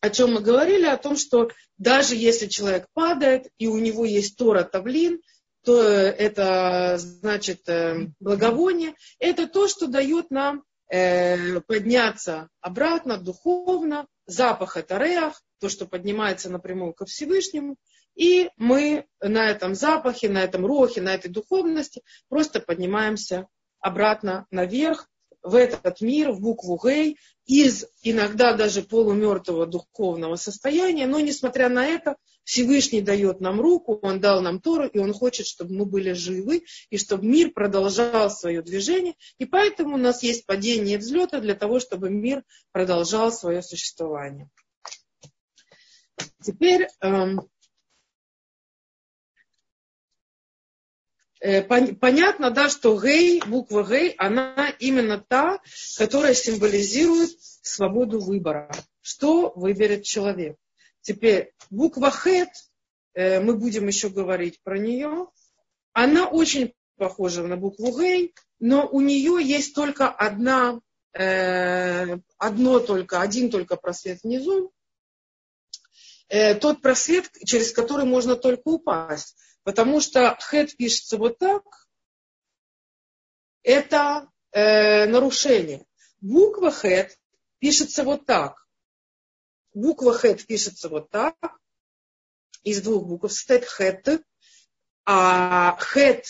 о чем мы говорили? О том, что даже если человек падает, и у него есть Тора Тавлин, то это значит э, благовоние, это то, что дает нам э, подняться обратно духовно, запах это реах, то, что поднимается напрямую ко Всевышнему, и мы на этом запахе, на этом рохе, на этой духовности просто поднимаемся обратно наверх, в этот мир, в букву Гей, из иногда даже полумертвого духовного состояния, но несмотря на это, Всевышний дает нам руку, Он дал нам Тору, и Он хочет, чтобы мы были живы, и чтобы мир продолжал свое движение. И поэтому у нас есть падение и взлеты для того, чтобы мир продолжал свое существование. Теперь эм, понятно, да, что гей, буква гей, она именно та, которая символизирует свободу выбора. Что выберет человек? Теперь буква хет, э, мы будем еще говорить про нее, она очень похожа на букву гей, но у нее есть только одна, э, одно только, один только просвет внизу, тот просвет, через который можно только упасть. Потому что хет пишется вот так. Это э, нарушение. Буква хет пишется вот так. Буква хет пишется вот так. Из двух букв состоит хет. А хет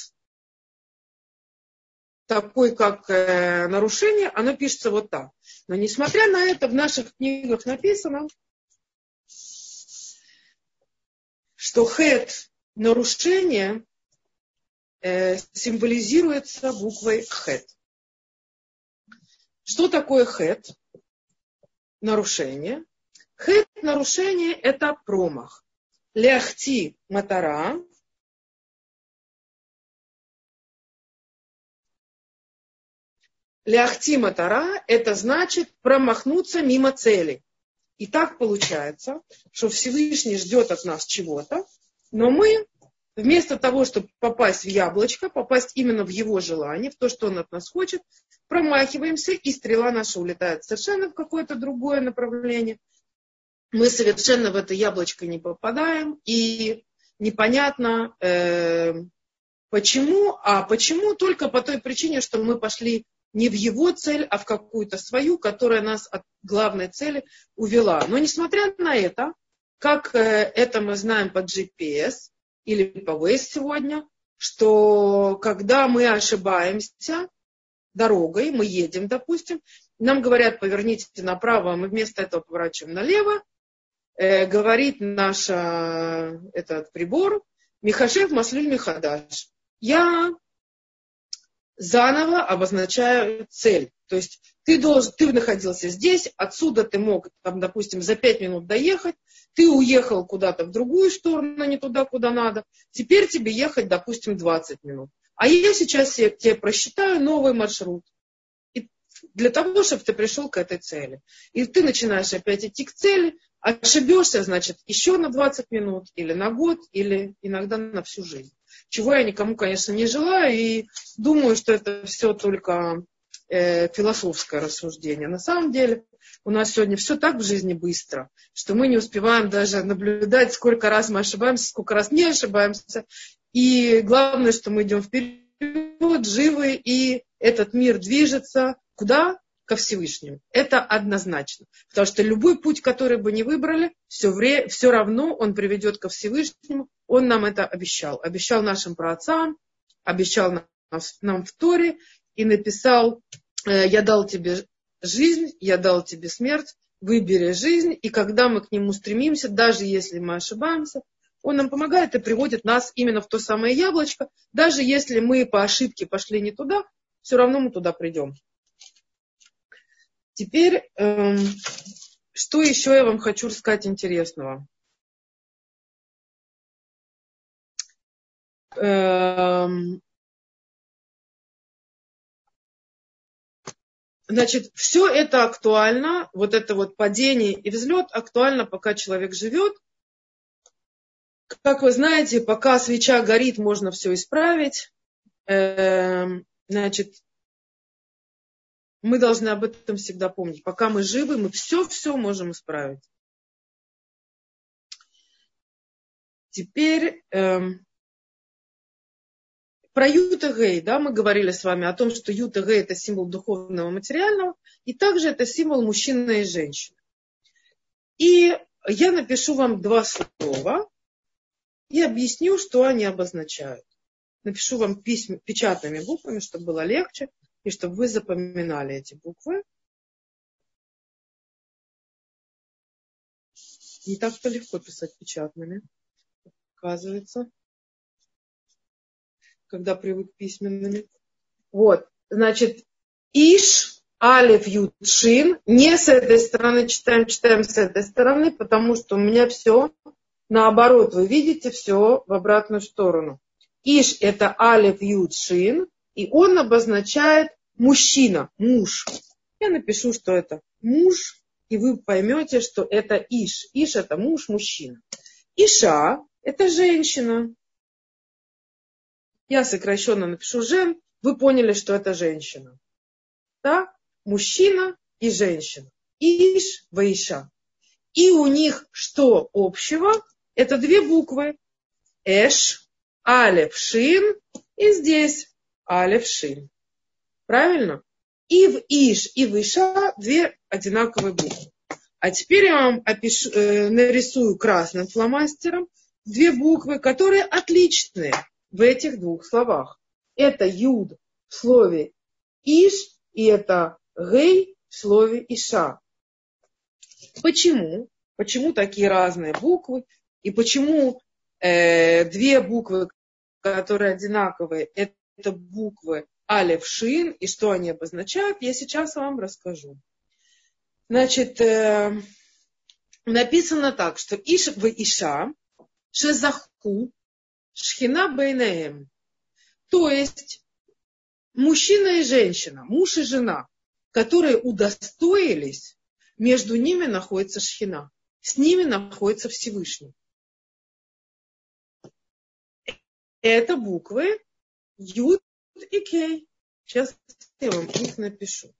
такой, как э, нарушение, оно пишется вот так. Но несмотря на это, в наших книгах написано, что хет нарушение э, символизируется буквой хет. Что такое хет? Нарушение. Хет нарушение это промах. Ляхти матара. Ляхти матара это значит промахнуться мимо цели. И так получается, что Всевышний ждет от нас чего-то, но мы вместо того, чтобы попасть в яблочко, попасть именно в его желание, в то, что он от нас хочет, промахиваемся, и стрела наша улетает совершенно в какое-то другое направление. Мы совершенно в это яблочко не попадаем, и непонятно э, почему, а почему только по той причине, что мы пошли не в его цель, а в какую-то свою, которая нас от главной цели увела. Но несмотря на это, как э, это мы знаем по GPS или по Waze сегодня, что когда мы ошибаемся дорогой, мы едем, допустим, нам говорят, поверните направо, мы вместо этого поворачиваем налево, э, говорит наш э, этот прибор, Михашев Маслюль Михадаш. Я заново обозначаю цель. То есть ты, должен, ты находился здесь, отсюда ты мог, там, допустим, за пять минут доехать, ты уехал куда-то в другую сторону, не туда, куда надо, теперь тебе ехать, допустим, 20 минут. А я сейчас тебе просчитаю новый маршрут. И для того, чтобы ты пришел к этой цели. И ты начинаешь опять идти к цели, ошибешься, значит, еще на 20 минут, или на год, или иногда на всю жизнь. Чего я никому, конечно, не желаю, и думаю, что это все только э, философское рассуждение. На самом деле у нас сегодня все так в жизни быстро, что мы не успеваем даже наблюдать, сколько раз мы ошибаемся, сколько раз не ошибаемся. И главное, что мы идем вперед, живы, и этот мир движется куда? Ко Всевышнему. Это однозначно. Потому что любой путь, который бы не выбрали, все, вре, все равно он приведет ко Всевышнему. Он нам это обещал. Обещал нашим праотцам, обещал нам, нам в Торе и написал, «Э, я дал тебе жизнь, я дал тебе смерть, выбери жизнь, и когда мы к нему стремимся, даже если мы ошибаемся, он нам помогает и приводит нас именно в то самое яблочко. Даже если мы по ошибке пошли не туда, все равно мы туда придем. Теперь, эм, что еще я вам хочу рассказать интересного? Эм, Значит, все это актуально, вот это вот падение и взлет актуально, пока человек живет. Как вы знаете, пока свеча горит, можно все исправить. Эм, значит, мы должны об этом всегда помнить. Пока мы живы, мы все-все можем исправить. Теперь эм, про Юта Гей, да, мы говорили с вами о том, что Юта Гей это символ духовного материального, и также это символ мужчины и женщины. И я напишу вам два слова и объясню, что они обозначают. Напишу вам письма, печатными буквами, чтобы было легче, и чтобы вы запоминали эти буквы. Не так-то легко писать печатными, оказывается когда привык письменными. Вот, значит, Иш, Алиф, Ют, Шин. Не с этой стороны читаем, читаем с этой стороны, потому что у меня все наоборот. Вы видите все в обратную сторону. Иш – это алев юд шин, и он обозначает мужчина, муж. Я напишу, что это муж, и вы поймете, что это Иш. Иш – это муж, мужчина. Иша – это женщина. Я сокращенно напишу жен, вы поняли, что это женщина. Так? Мужчина и женщина. Иш, Ваиша. И у них что общего? Это две буквы. Эш, Алев, Шин. И здесь Алев, Шин. Правильно? И в Иш, и в Иша две одинаковые буквы. А теперь я вам опишу, э, нарисую красным фломастером две буквы, которые отличные в этих двух словах. Это Юд в слове Иш, и это Гей в слове Иша. Почему? Почему такие разные буквы? И почему э, две буквы, которые одинаковые, это буквы Алев Шин, и что они обозначают, я сейчас вам расскажу. Значит, э, написано так, что Иш в Иша, Шезаху, Шхина Бейнаем. То есть мужчина и женщина, муж и жена, которые удостоились, между ними находится Шхина. С ними находится Всевышний. Это буквы Юд и Кей. Сейчас я вам их напишу.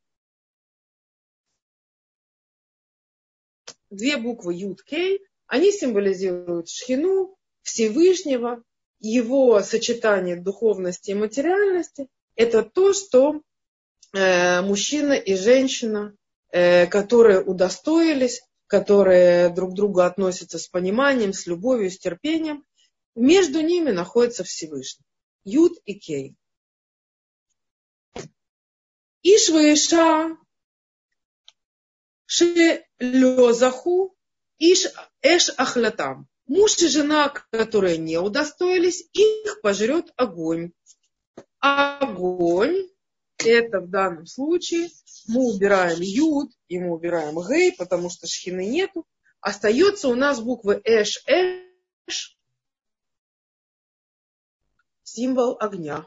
две буквы Юд Кей, они символизируют Шхину, Всевышнего, его сочетание духовности и материальности. Это то, что э, мужчина и женщина, э, которые удостоились, которые друг к другу относятся с пониманием, с любовью, с терпением, между ними находится Всевышний. Юд и Кей. Ишваиша Шелезаху иш эш ахлятам. Муж и жена, которые не удостоились, их пожрет огонь. Огонь, это в данном случае мы убираем юд и мы убираем гей, потому что шхины нету. Остается у нас буквы эш, эш, символ огня.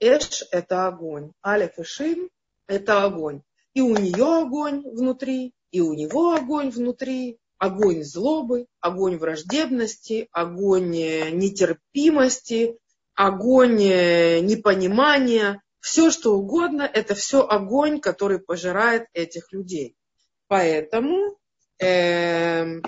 Эш – это огонь. Алеф и шин – это огонь. И у нее огонь внутри, и у него огонь внутри, огонь злобы, огонь враждебности, огонь э, нетерпимости, огонь э, непонимания, все что угодно, это все огонь, который пожирает этих людей. Поэтому, э,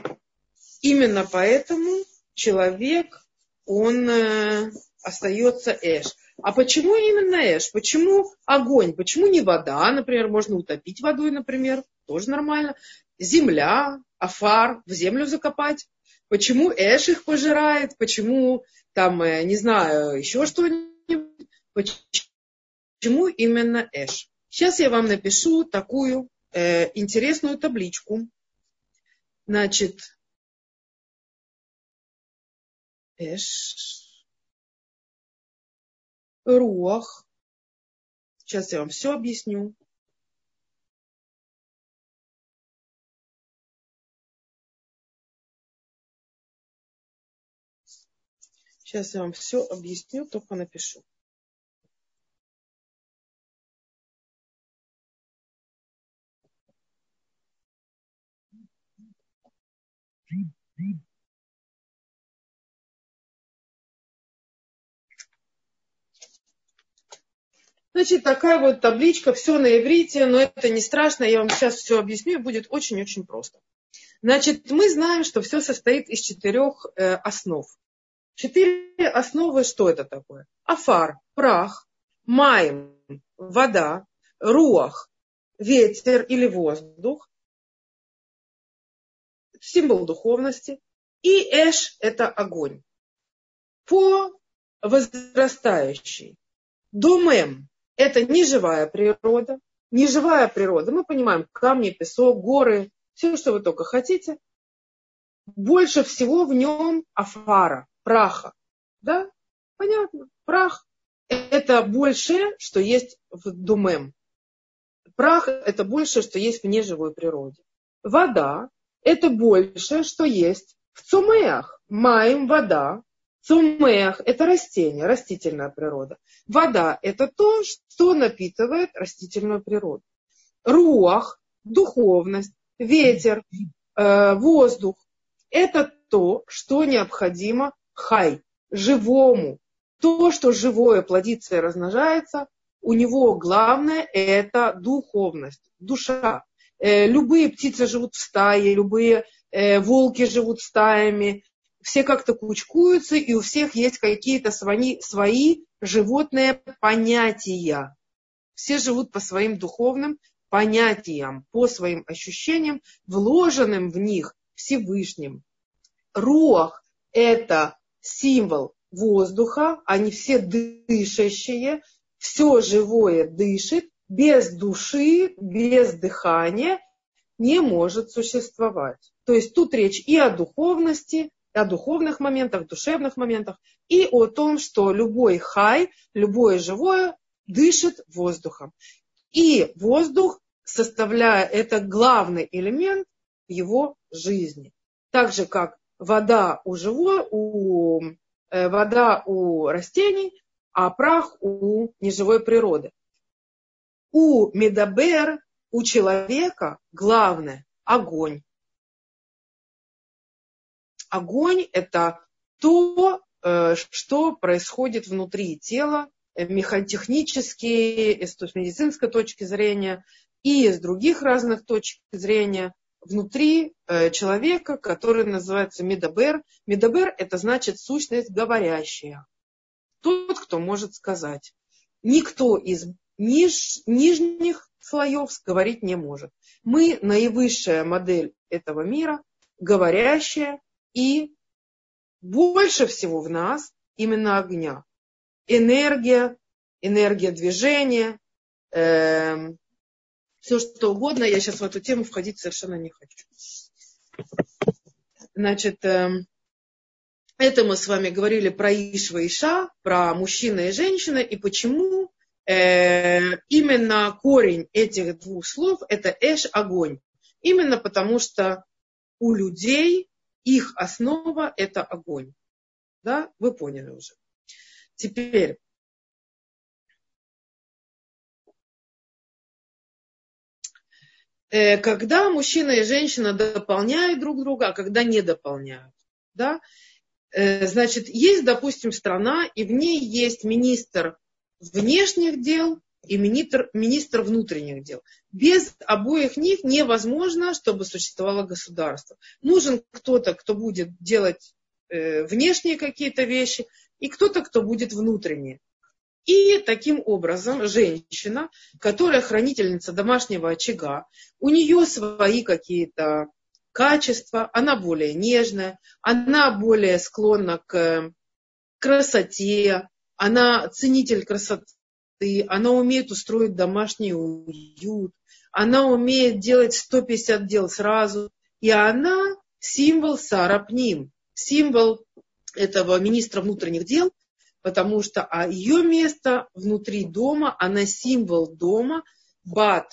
именно поэтому человек, он э, остается эш. А почему именно эш? Почему огонь? Почему не вода? Например, можно утопить водой, например тоже нормально. Земля, афар, в землю закопать. Почему Эш их пожирает? Почему там, э, не знаю, еще что-нибудь? Почему именно Эш? Сейчас я вам напишу такую э, интересную табличку. Значит, Эш, Руах. Сейчас я вам все объясню. Сейчас я вам все объясню, только напишу. Значит, такая вот табличка, все на иврите, но это не страшно, я вам сейчас все объясню, и будет очень-очень просто. Значит, мы знаем, что все состоит из четырех э, основ. Четыре основы, что это такое? Афар, прах, майм, вода, руах, ветер или воздух, символ духовности, и эш – это огонь. По возрастающей. Думаем – это неживая природа. Неживая природа, мы понимаем, камни, песок, горы, все, что вы только хотите. Больше всего в нем афара, праха. Да? Понятно. Прах – это больше, что есть в думем. Прах – это больше, что есть в неживой природе. Вода – это больше, что есть в цумеях. Маем – вода. Цумех – это растение, растительная природа. Вода – это то, что напитывает растительную природу. Руах – духовность, ветер, э, воздух – это то, что необходимо хай, живому. То, что живое плодится и размножается, у него главное – это духовность, душа. Э, любые птицы живут в стае, любые э, волки живут стаями, все как-то кучкуются, и у всех есть какие-то свои, свои животные понятия. Все живут по своим духовным понятиям, по своим ощущениям, вложенным в них Всевышним. Руах – это символ воздуха, они все дышащие, все живое дышит, без души, без дыхания не может существовать. То есть тут речь и о духовности, о духовных моментах, душевных моментах, и о том, что любой хай, любое живое дышит воздухом. И воздух, составляя это главный элемент его жизни. Так же, как вода у, живой, у, э, вода у растений, а прах у неживой природы. У מדבר, у человека главное огонь. Огонь – это то, э, что происходит внутри тела, э, механотехнически, с медицинской точки зрения и с других разных точек зрения внутри э, человека, который называется מדבר. מדבר – это значит сущность говорящая. Тот, кто может сказать. Никто из ниж, нижних слоев говорить не может. Мы наивысшая модель этого мира, говорящая, и больше всего в нас именно огня. Энергия, энергия движения, эм, все что угодно. Я сейчас в эту тему входить совершенно не хочу. Значит, э, это мы с вами говорили про Ишва и Ша, про мужчина и женщина, и почему э, именно корень этих двух слов это Эш огонь. Именно потому что у людей их основа – это огонь. Да, вы поняли уже. Теперь, когда мужчина и женщина дополняют друг друга, а когда не дополняют. Да? Э, значит, есть, допустим, страна, и в ней есть министр внешних дел и министр, министр внутренних дел. Без обоих них невозможно, чтобы существовало государство. Нужен кто-то, кто будет делать э, внешние какие-то вещи, и кто-то, кто будет внутренние. И таким образом женщина, которая хранительница домашнего очага, у нее свои какие-то качества, она более нежная, она более склонна к красоте, она ценитель красоты, она умеет устроить домашний уют, она умеет делать 150 дел сразу, и она символ Сарапним, символ этого министра внутренних дел, потому что а ее место внутри дома, она символ дома, Бат.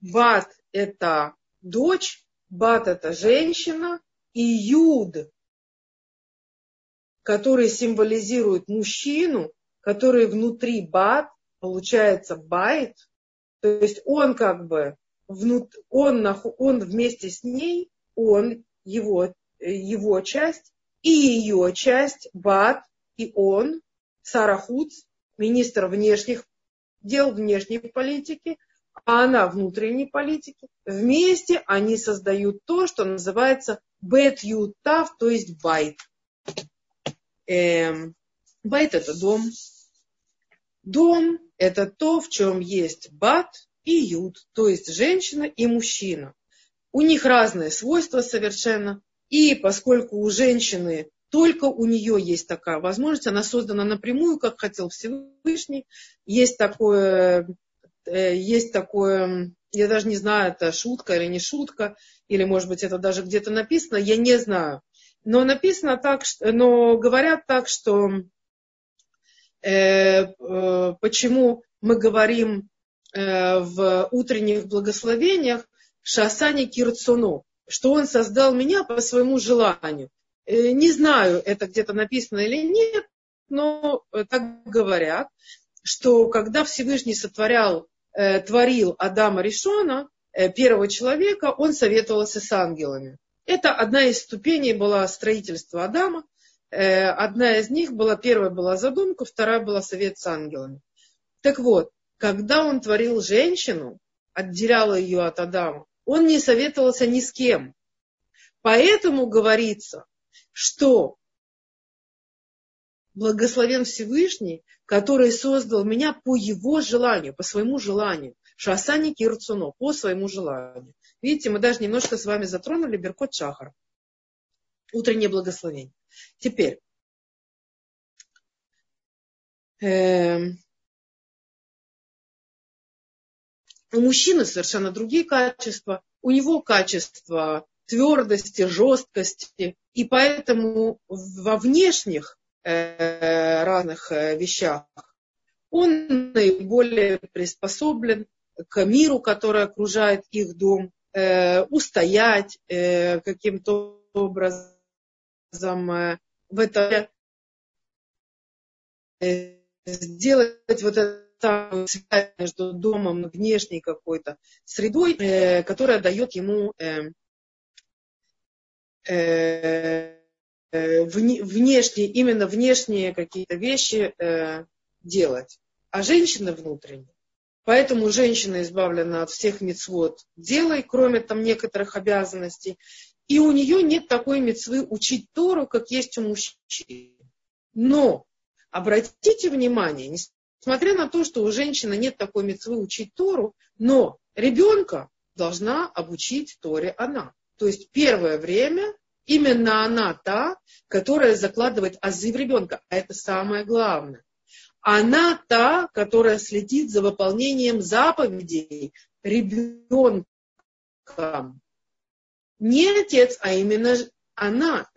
Бат – это дочь, Бат – это женщина, и Юд который символизирует мужчину, который внутри бат, получается байт, то есть он как бы внут, он, он вместе с ней, он, его, его часть, и ее часть, Бат, и он, Сарахуц, министр внешних дел внешней политики, а она внутренней политики. Вместе они создают то, что называется Бет Ютав, то есть Байт. Эм, байт это дом. Дом это то, в чем есть бат и юд, то есть женщина и мужчина. У них разные свойства совершенно. И поскольку у женщины только у нее есть такая возможность, она создана напрямую, как хотел Всевышний. Есть такое, э, есть такое, я даже не знаю, это шутка или не шутка, или может быть это даже где-то написано, я не знаю. Но написано так, но говорят так, что э, э, почему мы говорим э, в утренних благословениях Шасани Кирцуну, что он создал меня по своему желанию. Э, не знаю, это где-то написано или нет, но э, так говорят, что когда Всевышний сотворял, э, творил Адама Ришона, первого человека, он советовался с ангелами. Это одна из ступеней была строительства Адама. Одна из них была, первая была задумка, вторая была совет с ангелами. Так вот, когда он творил женщину, отделял ее от Адама, он не советовался ни с кем. Поэтому говорится, что благословен Всевышний, который создал меня по его желанию, по своему желанию. Шасани Кирцуно, по своему желанию. Видите, мы даже немножко с вами затронули Беркот Шахар. Утреннее благословение. Теперь. Э, у мужчины совершенно другие качества. У него качество твердости, жесткости. И поэтому во внешних э, разных э, вещах он наиболее приспособлен к миру, который окружает их дом, э, устоять э, каким-то образом э, в это э, сделать вот это связь между домом и внешней какой-то средой, э, которая дает ему э, э, э внешние, именно внешние какие-то вещи э, делать, а женщина внутренние. Поэтому женщина избавлена от всех мецвод делай, кроме там некоторых обязанностей. И у нее нет такой мецвы учить Тору, как есть у мужчин. Но обратите внимание, несмотря на то, что у женщины нет такой мецвы учить Тору, но ребенка должна обучить Торе она. То есть первое время именно она та, которая закладывает азы в ребенка. А это самое главное. Она та, которая следит за выполнением заповедей ребенком. Не отец, а именно она,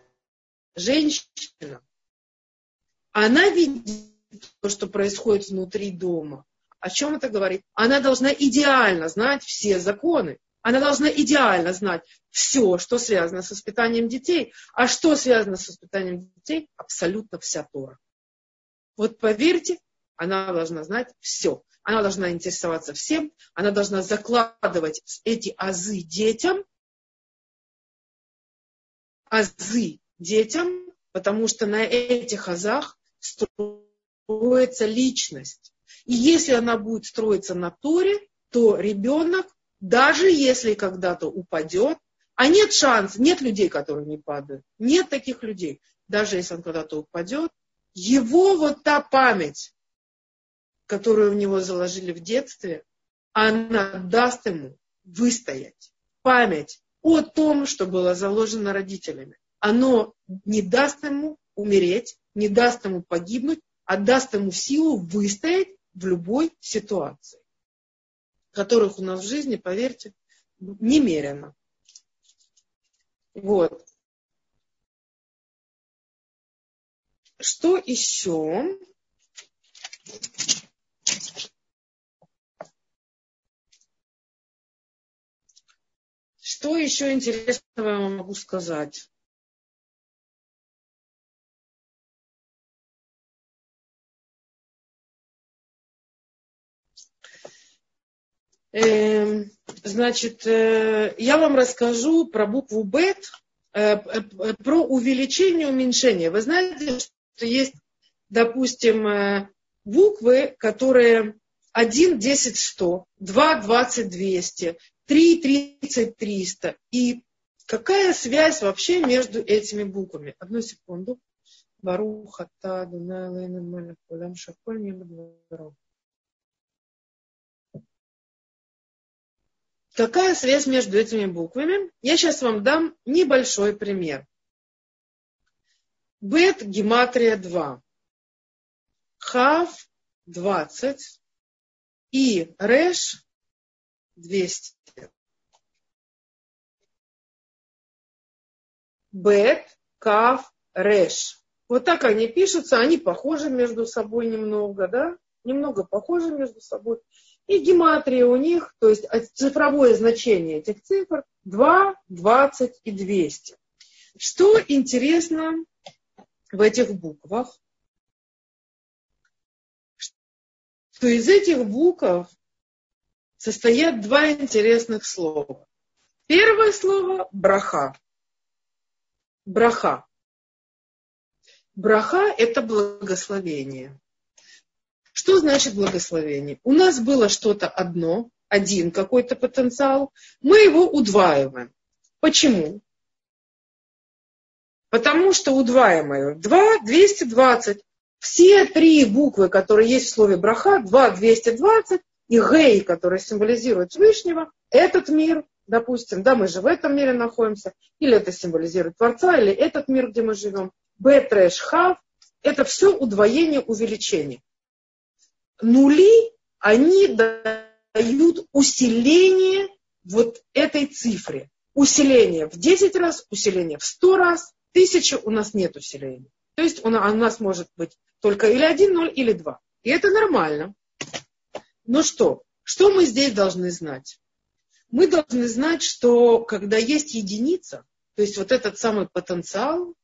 женщина. Она видит то, что происходит внутри дома. О чем это говорит? Она должна идеально знать все законы. Она должна идеально знать все, что связано с воспитанием детей. А что связано с воспитанием детей? Абсолютно вся Тора. Вот поверьте, она должна знать все. Она должна интересоваться всем, она должна закладывать эти азы детям, азы детям, потому что на этих азах строится личность. И если она будет строиться на Торе, то ребенок, даже если когда-то упадет, а нет шанса, нет людей, которые не падают, нет таких людей, даже если он когда-то упадет, его вот та память, которую в него заложили в детстве, она даст ему выстоять. Память о том, что было заложено родителями. Оно не даст ему умереть, не даст ему погибнуть, а даст ему силу выстоять в любой ситуации, которых у нас в жизни, поверьте, немерено. Вот. Что еще? Что еще интересного я могу сказать? Значит, э, я вам расскажу про букву Бет, э, э, про увеличение и уменьшение. Вы знаете, что есть, допустим, буквы, которые 1, 10, 100, 2, 20, 200, 3, 30, 300. И какая связь вообще между этими буквами? Одну секунду. Баруха, та, Дуна, Лейна, Кулям, Шаколь, Какая связь между этими буквами? Я сейчас вам дам небольшой пример. Бет гематрия 2. Хав 20 и Реш 200. Бет, Кав, Реш. Вот так они пишутся, они похожи между собой немного, да? Немного похожи между собой. И гематрия у них, то есть цифровое значение этих цифр 2, 20 и 200. Что интересно в этих буквах? Что из этих букв состоят два интересных слова. Первое слово – браха. Браха. Браха – это благословение. Что значит благословение? У нас было что-то одно, один какой-то потенциал, мы его удваиваем. Почему? Потому что удваиваемое 2, 220. Все три буквы, которые есть в слове браха, 2, 220, и гей, который символизирует Всевышнего, этот мир, допустим, да, мы же в этом мире находимся, или это символизирует Творца, или этот мир, где мы живем, Б, трэш, хав, это все удвоение, увеличение. Нули, они дают усиление вот этой цифре. Усиление в 10 раз, усиление в 100 раз, тысяча у нас нет усиления. То есть у нас может быть только или один ноль, или два. И это нормально. Но что? Что мы здесь должны знать? Мы должны знать, что когда есть единица, то есть вот этот самый потенциал,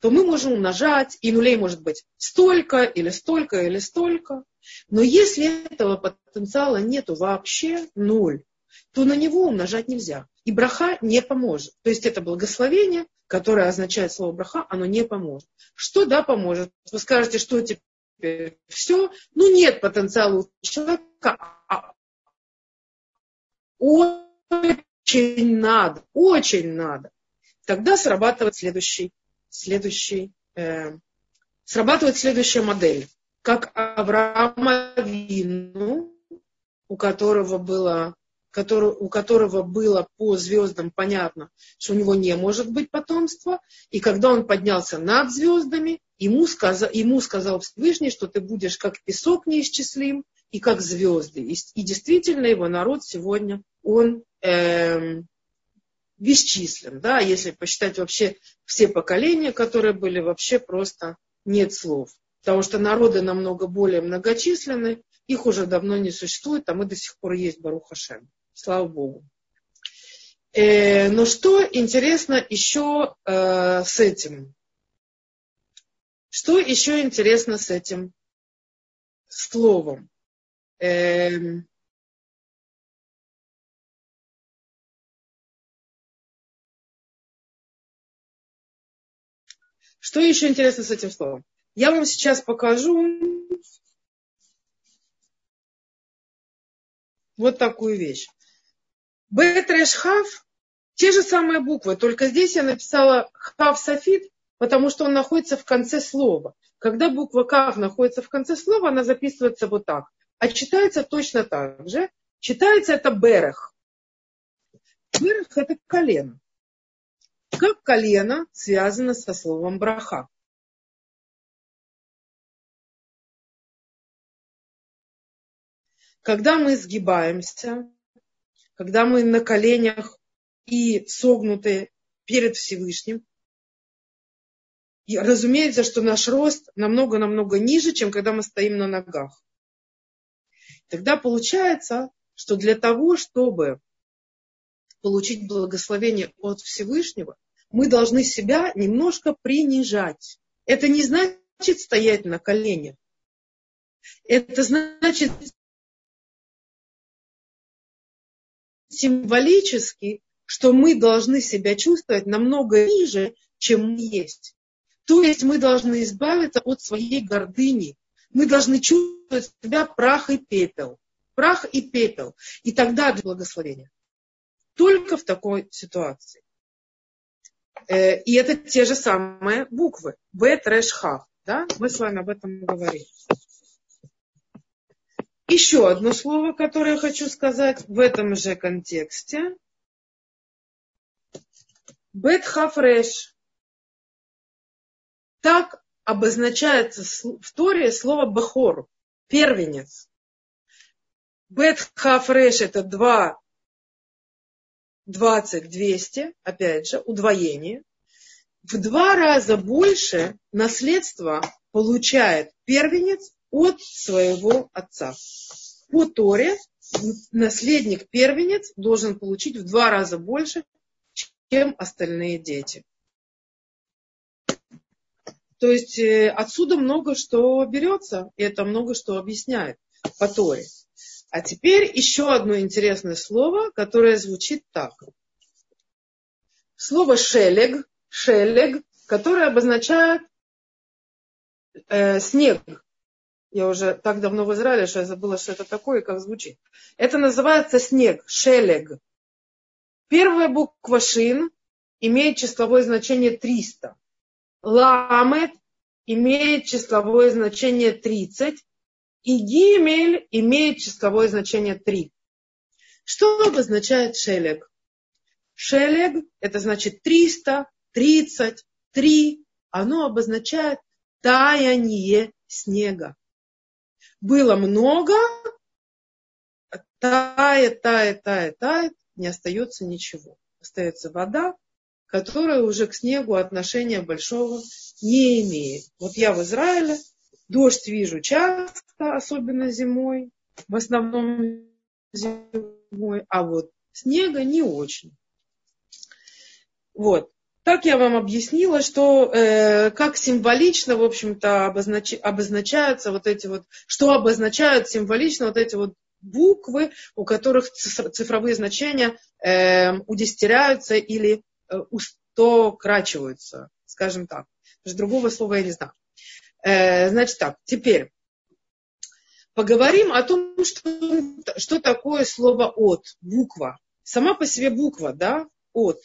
то мы можем умножать, и нулей может быть столько, или столько, или столько. Но если этого потенциала нету вообще ноль, то на него умножать нельзя. И браха не поможет. То есть это благословение, которое означает слово браха, оно не поможет. Что да поможет? Вы скажете, что теперь все? Ну нет потенциала у человека. А очень надо, очень надо. Тогда срабатывает следующий следующий, э, срабатывает следующая модель. Как Авраама Вину, у которого было у которого было по звездам понятно, что у него не может быть потомства, и когда он поднялся над звездами, ему сказал, ему сказал Всевышний, что ты будешь как песок неисчислим и как звезды. И, и действительно его народ сегодня, он э, бесчислен. Да? Если посчитать вообще все поколения, которые были, вообще просто нет слов. Потому что народы намного более многочисленны, их уже давно не существует, а мы до сих пор есть Баруха Шем. Слава Богу. Э, но что интересно еще э, с этим? Что еще интересно с этим словом? Э, Что еще интересно с этим словом? Я вам сейчас покажу вот такую вещь. Бетреш хав, те же самые буквы, только здесь я написала хав софит, потому что он находится в конце слова. Когда буква кав находится в конце слова, она записывается вот так. А читается точно так же. Читается это берех. Берех это колено как колено связано со словом браха. Когда мы сгибаемся, когда мы на коленях и согнуты перед Всевышним, и разумеется, что наш рост намного-намного ниже, чем когда мы стоим на ногах. Тогда получается, что для того, чтобы получить благословение от Всевышнего, мы должны себя немножко принижать. Это не значит стоять на коленях. Это значит символически, что мы должны себя чувствовать намного ниже, чем мы есть. То есть мы должны избавиться от своей гордыни. Мы должны чувствовать себя прах и пепел. Прах и пепел. И тогда благословение. Только в такой ситуации. Э, и это те же самые буквы. Б, трэш, хав. Да? Мы с вами об этом говорим. Еще одно слово, которое я хочу сказать в этом же контексте. Бет хафреш. Так обозначается в Торе слово бахор, первенец. Бет хафреш это два 20, 200, опять же, удвоение, в два раза больше наследства получает первенец от своего отца. По Торе наследник первенец должен получить в два раза больше, чем остальные дети. То есть э, отсюда много что берется, и это много что объясняет по Торе. А теперь еще одно интересное слово, которое звучит так. Слово шелег, шелег, которое обозначает э, снег. Я уже так давно в Израиле, что я забыла, что это такое и как звучит. Это называется снег, шелег. Первая буква шин имеет числовое значение 300. Ламет имеет числовое значение 30. И гимель имеет числовое значение 3. Что обозначает шелег? Шелег – это значит 300, 30, 3. Оно обозначает таяние снега. Было много, тает, тает, тает, тает, не остается ничего. Остается вода, которая уже к снегу отношения большого не имеет. Вот я в Израиле, дождь вижу часто, особенно зимой, в основном зимой, а вот снега не очень. Вот. Так я вам объяснила, что э, как символично, в общем-то, обознач, обозначаются вот эти вот, что обозначают символично вот эти вот буквы, у которых цифровые значения э, удестеряются или э, устокрачиваются, скажем так. Другого слова я не знаю. Э, значит так, теперь поговорим о том, что, что такое слово от, буква. Сама по себе буква, да, от.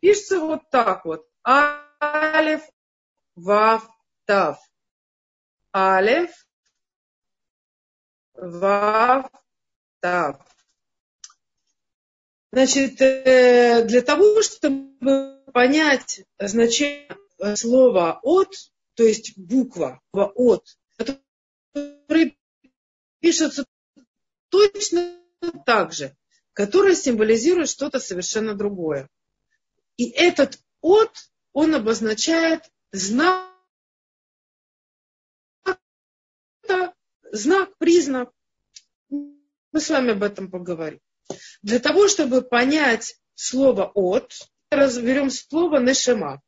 Пишется вот так вот. Алев, Вав, Тав. Алев, Вав, Тав. Значит, э, для того, чтобы понять значение слова от, то есть буква от, которая пишется точно так же, которая символизирует что-то совершенно другое. И этот от, он обозначает знак, знак, признак. Мы с вами об этом поговорим. Для того, чтобы понять слово от, разберем слово нешема.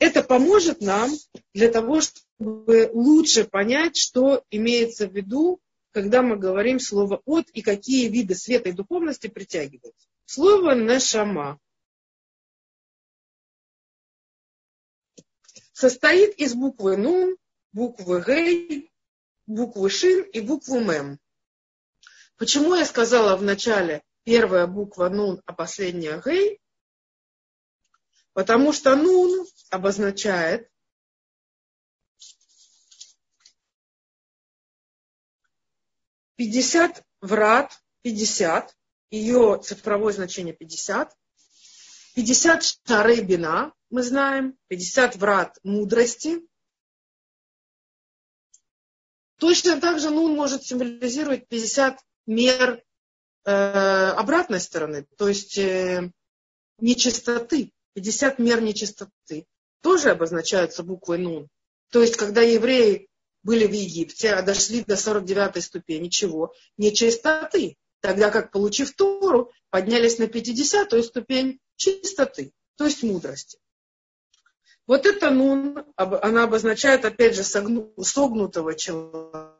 Это поможет нам для того, чтобы лучше понять, что имеется в виду, когда мы говорим слово от и какие виды света и духовности притягиваются. Слово нашама состоит из буквы нун, буквы гей, буквы шин и буквы мем. Почему я сказала в начале первая буква нун, а последняя гей? Потому что нун обозначает пятьдесят врат, пятьдесят, ее цифровое значение 50. 50 шары бина, мы знаем, 50 врат мудрости. Точно так же Нун может символизировать 50 мер э, обратной стороны, то есть э, нечистоты, 50 мер нечистоты. Тоже обозначаются буквой Нун. То есть, когда евреи были в Египте, а дошли до 49 ступени, чего? Нечистоты. Тогда как, получив Тору, поднялись на 50-ю ступень чистоты, то есть мудрости. Вот это нун, она обозначает, опять же, согнутого человека,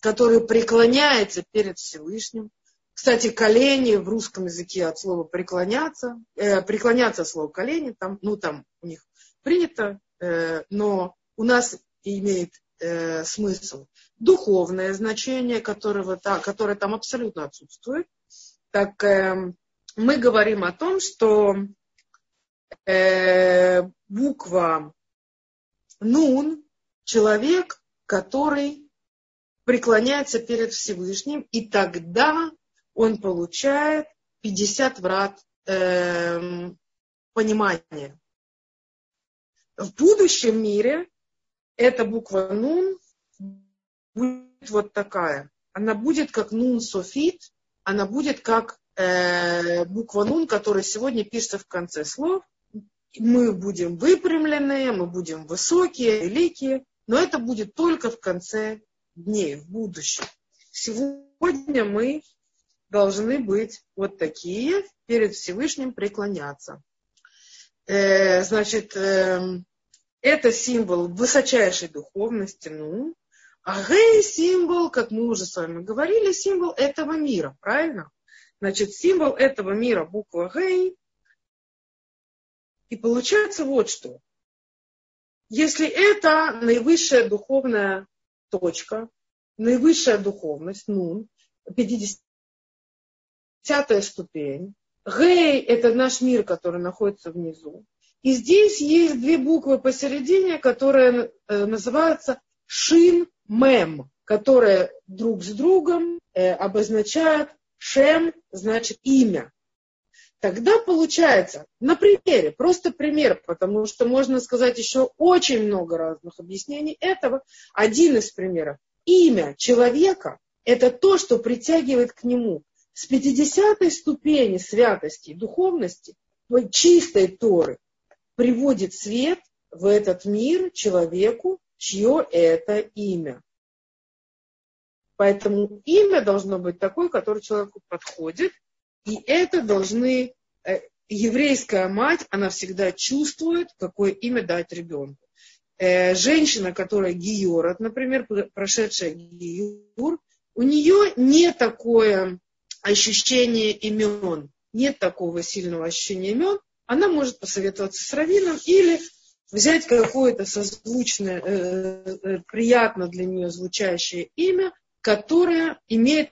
который преклоняется перед Всевышним. Кстати, колени в русском языке от слова преклоняться, э, преклоняться от слова колени, там, ну там у них принято, э, но у нас имеет э, смысл духовное значение, которого, которое там абсолютно отсутствует, так э, мы говорим о том, что э, буква Нун человек, который преклоняется перед Всевышним, и тогда он получает 50 врат э, понимания. В будущем мире эта буква Нун будет вот такая. Она будет как нун софит, она будет как э, буква нун, которая сегодня пишется в конце слов. Мы будем выпрямленные, мы будем высокие, великие, но это будет только в конце дней, в будущем. Сегодня мы должны быть вот такие, перед Всевышним преклоняться. Э, значит, э, это символ высочайшей духовности, ну, а Гей символ, как мы уже с вами говорили, символ этого мира, правильно? Значит, символ этого мира буква Гей. И получается вот что. Если это наивысшая духовная точка, наивысшая духовность, ну, 50 ступень, Гей – это наш мир, который находится внизу. И здесь есть две буквы посередине, которые э, называются Шин Мем, которые друг с другом э, обозначают Шем, значит имя. Тогда получается, на примере, просто пример, потому что можно сказать еще очень много разных объяснений этого. Один из примеров. Имя человека – это то, что притягивает к нему с 50 ступени святости и духовности, чистой Торы, приводит свет в этот мир человеку, чье это имя. Поэтому имя должно быть такое, которое человеку подходит, и это должны, э, еврейская мать, она всегда чувствует, какое имя дать ребенку. Э, женщина, которая гиорат, например, прошедшая гиюр, у нее не такое ощущение имен, нет такого сильного ощущения имен, она может посоветоваться с раввином или взять какое-то созвучное, э, э, приятно для нее звучащее имя, которое имеет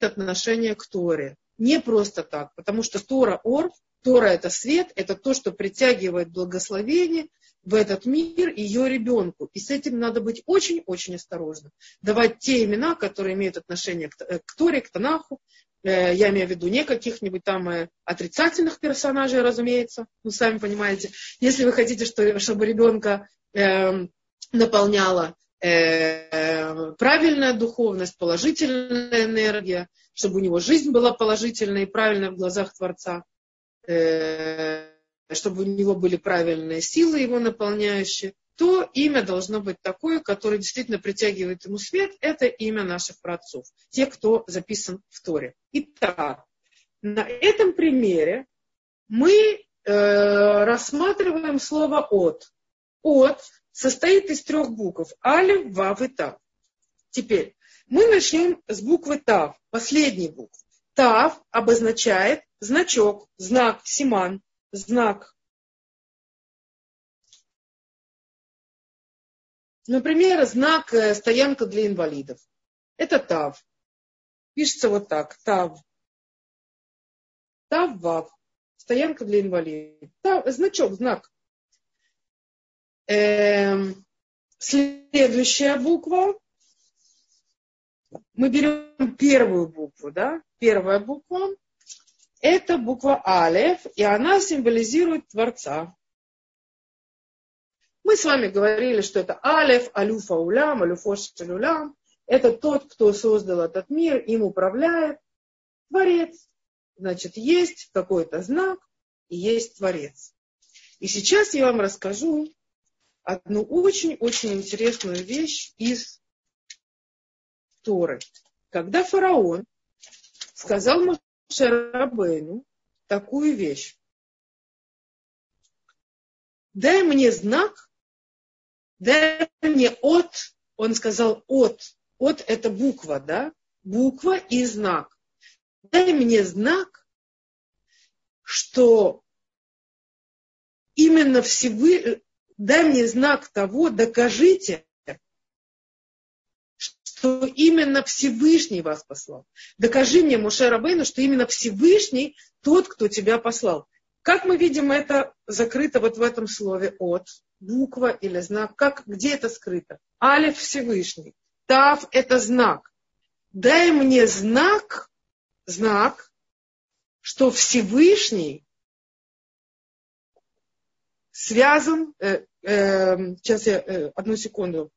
отношение к Торе. Не просто так, потому что Тора Ор, Тора это свет, это то, что притягивает благословение в этот мир ее ребенку. И с этим надо быть очень-очень осторожным. Давать те имена, которые имеют отношение к, э, к Торе, к Танаху, Э, я имею в виду не каких-нибудь там э, отрицательных персонажей, разумеется, ну, сами понимаете. Если вы хотите, чтобы ребенка эм, наполняла правильная духовность, положительная энергия, чтобы у него жизнь была положительная и правильная в глазах Творца, чтобы у него были правильные силы его наполняющие, то имя должно быть такое, которое действительно притягивает ему свет. Это имя наших праотцов, те, кто записан в Торе. Итак, на этом примере мы э, рассматриваем слово «от». «От» состоит из трех букв – алиф, вав и тав. Теперь мы начнем с буквы тав, последней буквы. Тав обозначает значок, знак, симан, знак Например, знак э, стоянка для инвалидов. Это ТАВ. Пишется вот так. ТАВ. ТАВ ВАВ. Стоянка для инвалидов. ТАВ, значок, знак. Эм, следующая буква. Мы берем первую букву, да? Первая буква. Это буква Алев, и она символизирует Творца. Мы с вами говорили, что это Алеф, Алюфа Улям, Алюфош Улям. Это тот, кто создал этот мир, им управляет Творец. Значит, есть какой-то знак и есть Творец. И сейчас я вам расскажу одну очень-очень интересную вещь из Торы. Когда фараон сказал Мошерабейну такую вещь. Дай мне знак, дай мне от, он сказал от, от это буква, да, буква и знак. Дай мне знак, что именно всевы, дай мне знак того, докажите, что именно Всевышний вас послал. Докажи мне, Муше Рабейну, что именно Всевышний тот, кто тебя послал. Как мы видим, это закрыто вот в этом слове от буква или знак. Как, где это скрыто? Алиф Всевышний. Тав – это знак. Дай мне знак, знак, что Всевышний связан, э, э, сейчас я, э, одну секунду,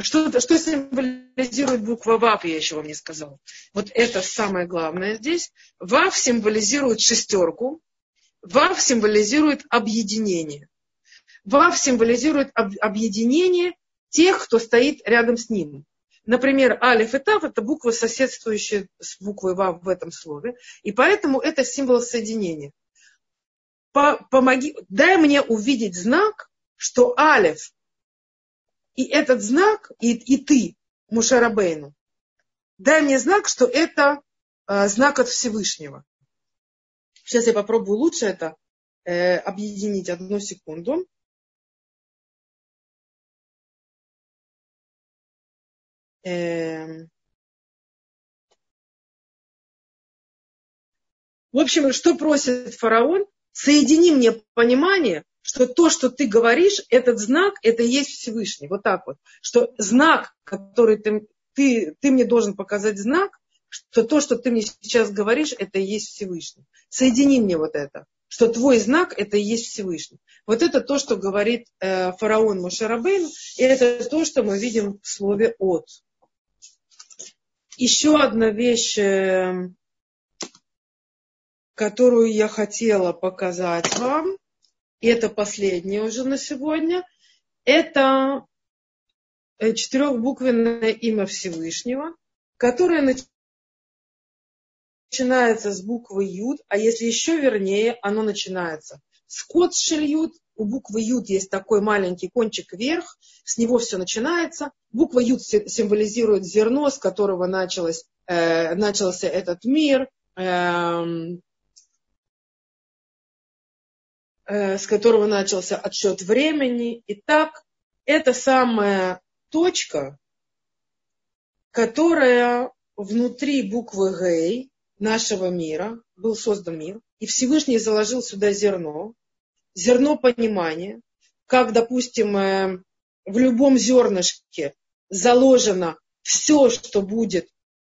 что, что символизирует буква ВАВ, я еще вам не сказала. Вот это самое главное здесь. ВАВ символизирует шестерку, ВАВ символизирует объединение. Вав символизирует объединение тех, кто стоит рядом с ним. Например, алиф и тав – это буквы, соседствующие с буквой вав в этом слове. И поэтому это символ соединения. помоги, дай мне увидеть знак, что Алев и этот знак, и, и ты, Мушарабейну, дай мне знак, что это э, знак от Всевышнего. Сейчас я попробую лучше это э, объединить. Одну секунду. Э, в общем, что просит фараон? Соедини мне понимание, что то, что ты говоришь, этот знак, это и есть Всевышний. Вот так вот. Что знак, который ты, ты, ты мне должен показать знак, что то, что ты мне сейчас говоришь, это и есть Всевышний. Соедини мне вот это, что твой знак это и есть Всевышний. Вот это то, что говорит э, фараон Мушарабейн, и это то, что мы видим в слове от. Еще одна вещь, э, которую я хотела показать вам, и это последнее уже на сегодня, это э, четырехбуквенное имя Всевышнего, которое начинается с буквы Юд, а если еще вернее, оно начинается с кот шельют, у буквы Юд есть такой маленький кончик вверх, с него все начинается. Буква Юд символизирует зерно, с которого началось, э, начался этот мир, э, с которого начался отсчет времени. Итак, это самая точка, которая внутри буквы Гей нашего мира, был создан мир, и Всевышний заложил сюда зерно, зерно понимания, как, допустим, э, в любом зернышке заложено все, что будет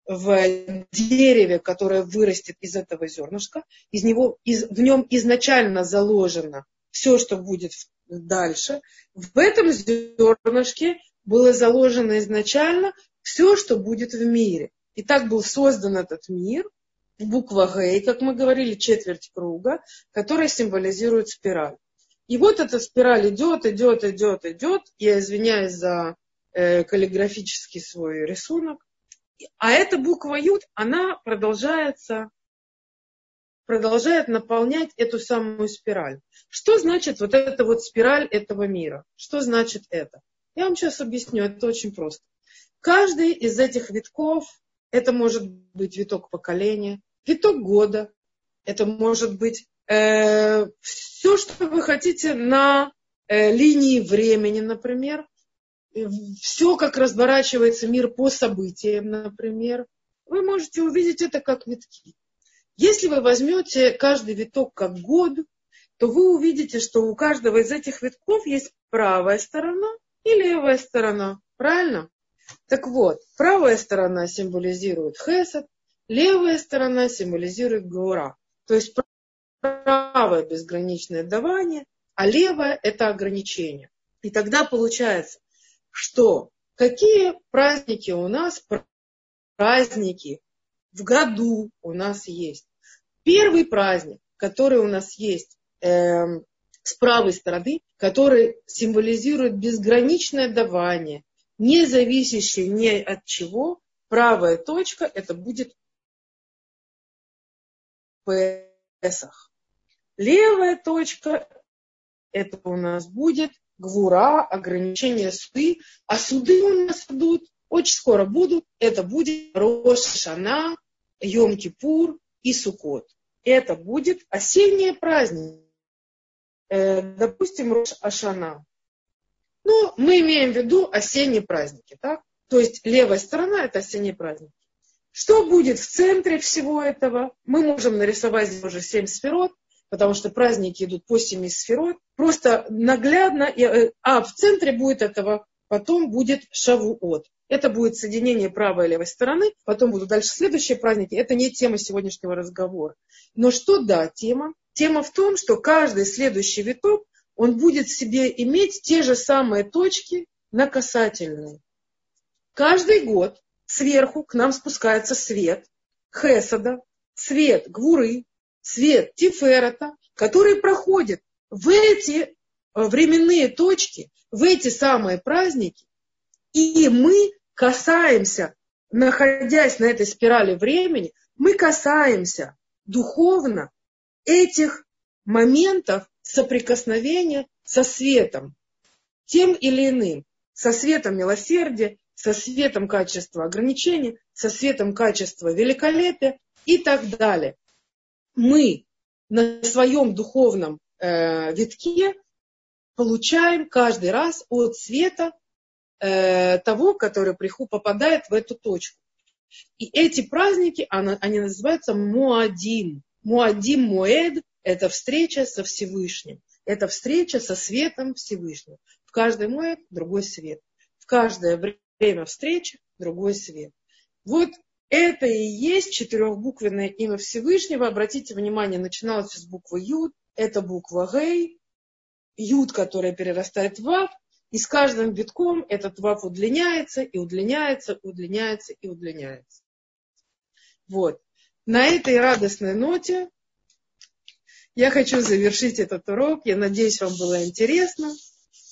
в дереве, которое вырастет из этого зернышка, из него, из, в нем изначально заложено все, что будет дальше. В этом зернышке было заложено изначально все, что будет в мире. И так был создан этот мир, буква Г, как мы говорили, четверть круга, которая символизирует спираль. И вот эта спираль идет, идет, идет, идет. Я извиняюсь за э, каллиграфический свой рисунок. А эта буква Юд, она продолжается, продолжает наполнять эту самую спираль. Что значит вот эта вот спираль этого мира? Что значит это? Я вам сейчас объясню, это очень просто. Каждый из этих витков, это может быть виток поколения, виток года, это может быть э, все, что вы хотите на э, линии времени, например, все, как разворачивается мир по событиям, например, вы можете увидеть это как витки. Если вы возьмете каждый виток как год, то вы увидите, что у каждого из этих витков есть правая сторона и левая сторона. Правильно? Так вот, правая сторона символизирует хесед, левая сторона символизирует гора. То есть правое безграничное давание, а левое это ограничение. И тогда получается, что какие праздники у нас, праздники в году у нас есть. Первый праздник, который у нас есть э, с правой стороны, который символизирует безграничное давание, не зависящее ни от чего, правая точка, это будет Песах. Левая точка, это у нас будет гвура, ограничения суды, а суды у нас идут, очень скоро будут, это будет Рошана, Йом-Кипур и Сукот. Это будет осенние праздники. Э, допустим, Рош Ашана. Но мы имеем в виду осенние праздники. Так? То есть левая сторона – это осенние праздники. Что будет в центре всего этого? Мы можем нарисовать уже семь сферот потому что праздники идут по семи сферот, просто наглядно, э, а в центре будет этого потом будет шавуот. Это будет соединение правой и левой стороны, потом будут дальше следующие праздники. Это не тема сегодняшнего разговора. Но что да, тема? Тема в том, что каждый следующий виток, он будет себе иметь те же самые точки на касательные. Каждый год сверху к нам спускается свет Хесада, свет Гвуры, свет Тиферета, который проходит в эти э, временные точки, в эти самые праздники, и мы касаемся, находясь на этой спирали времени, мы касаемся духовно этих моментов соприкосновения со светом, тем или иным, со светом милосердия, со светом качества ограничений, со светом качества великолепия и так далее. Мы на своем духовном э, витке получаем каждый раз от света э, того, который попадает в эту точку. И эти праздники, они называются Муадим. Муадим Муэд – это встреча со Всевышним. Это встреча со светом Всевышнего. В каждый Муэд другой свет. В каждое время встречи другой свет. Вот это и есть четырехбуквенное имя Всевышнего. Обратите внимание, начиналось с буквы Юд. Это буква Гей. Юд, которая перерастает в Вав. И с каждым витком этот вав удлиняется и удлиняется, удлиняется и удлиняется. Вот. На этой радостной ноте я хочу завершить этот урок. Я надеюсь, вам было интересно.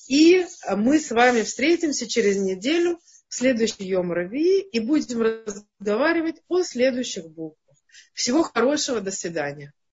И мы с вами встретимся через неделю в следующий Йом Рави и будем разговаривать о следующих буквах. Всего хорошего, до свидания.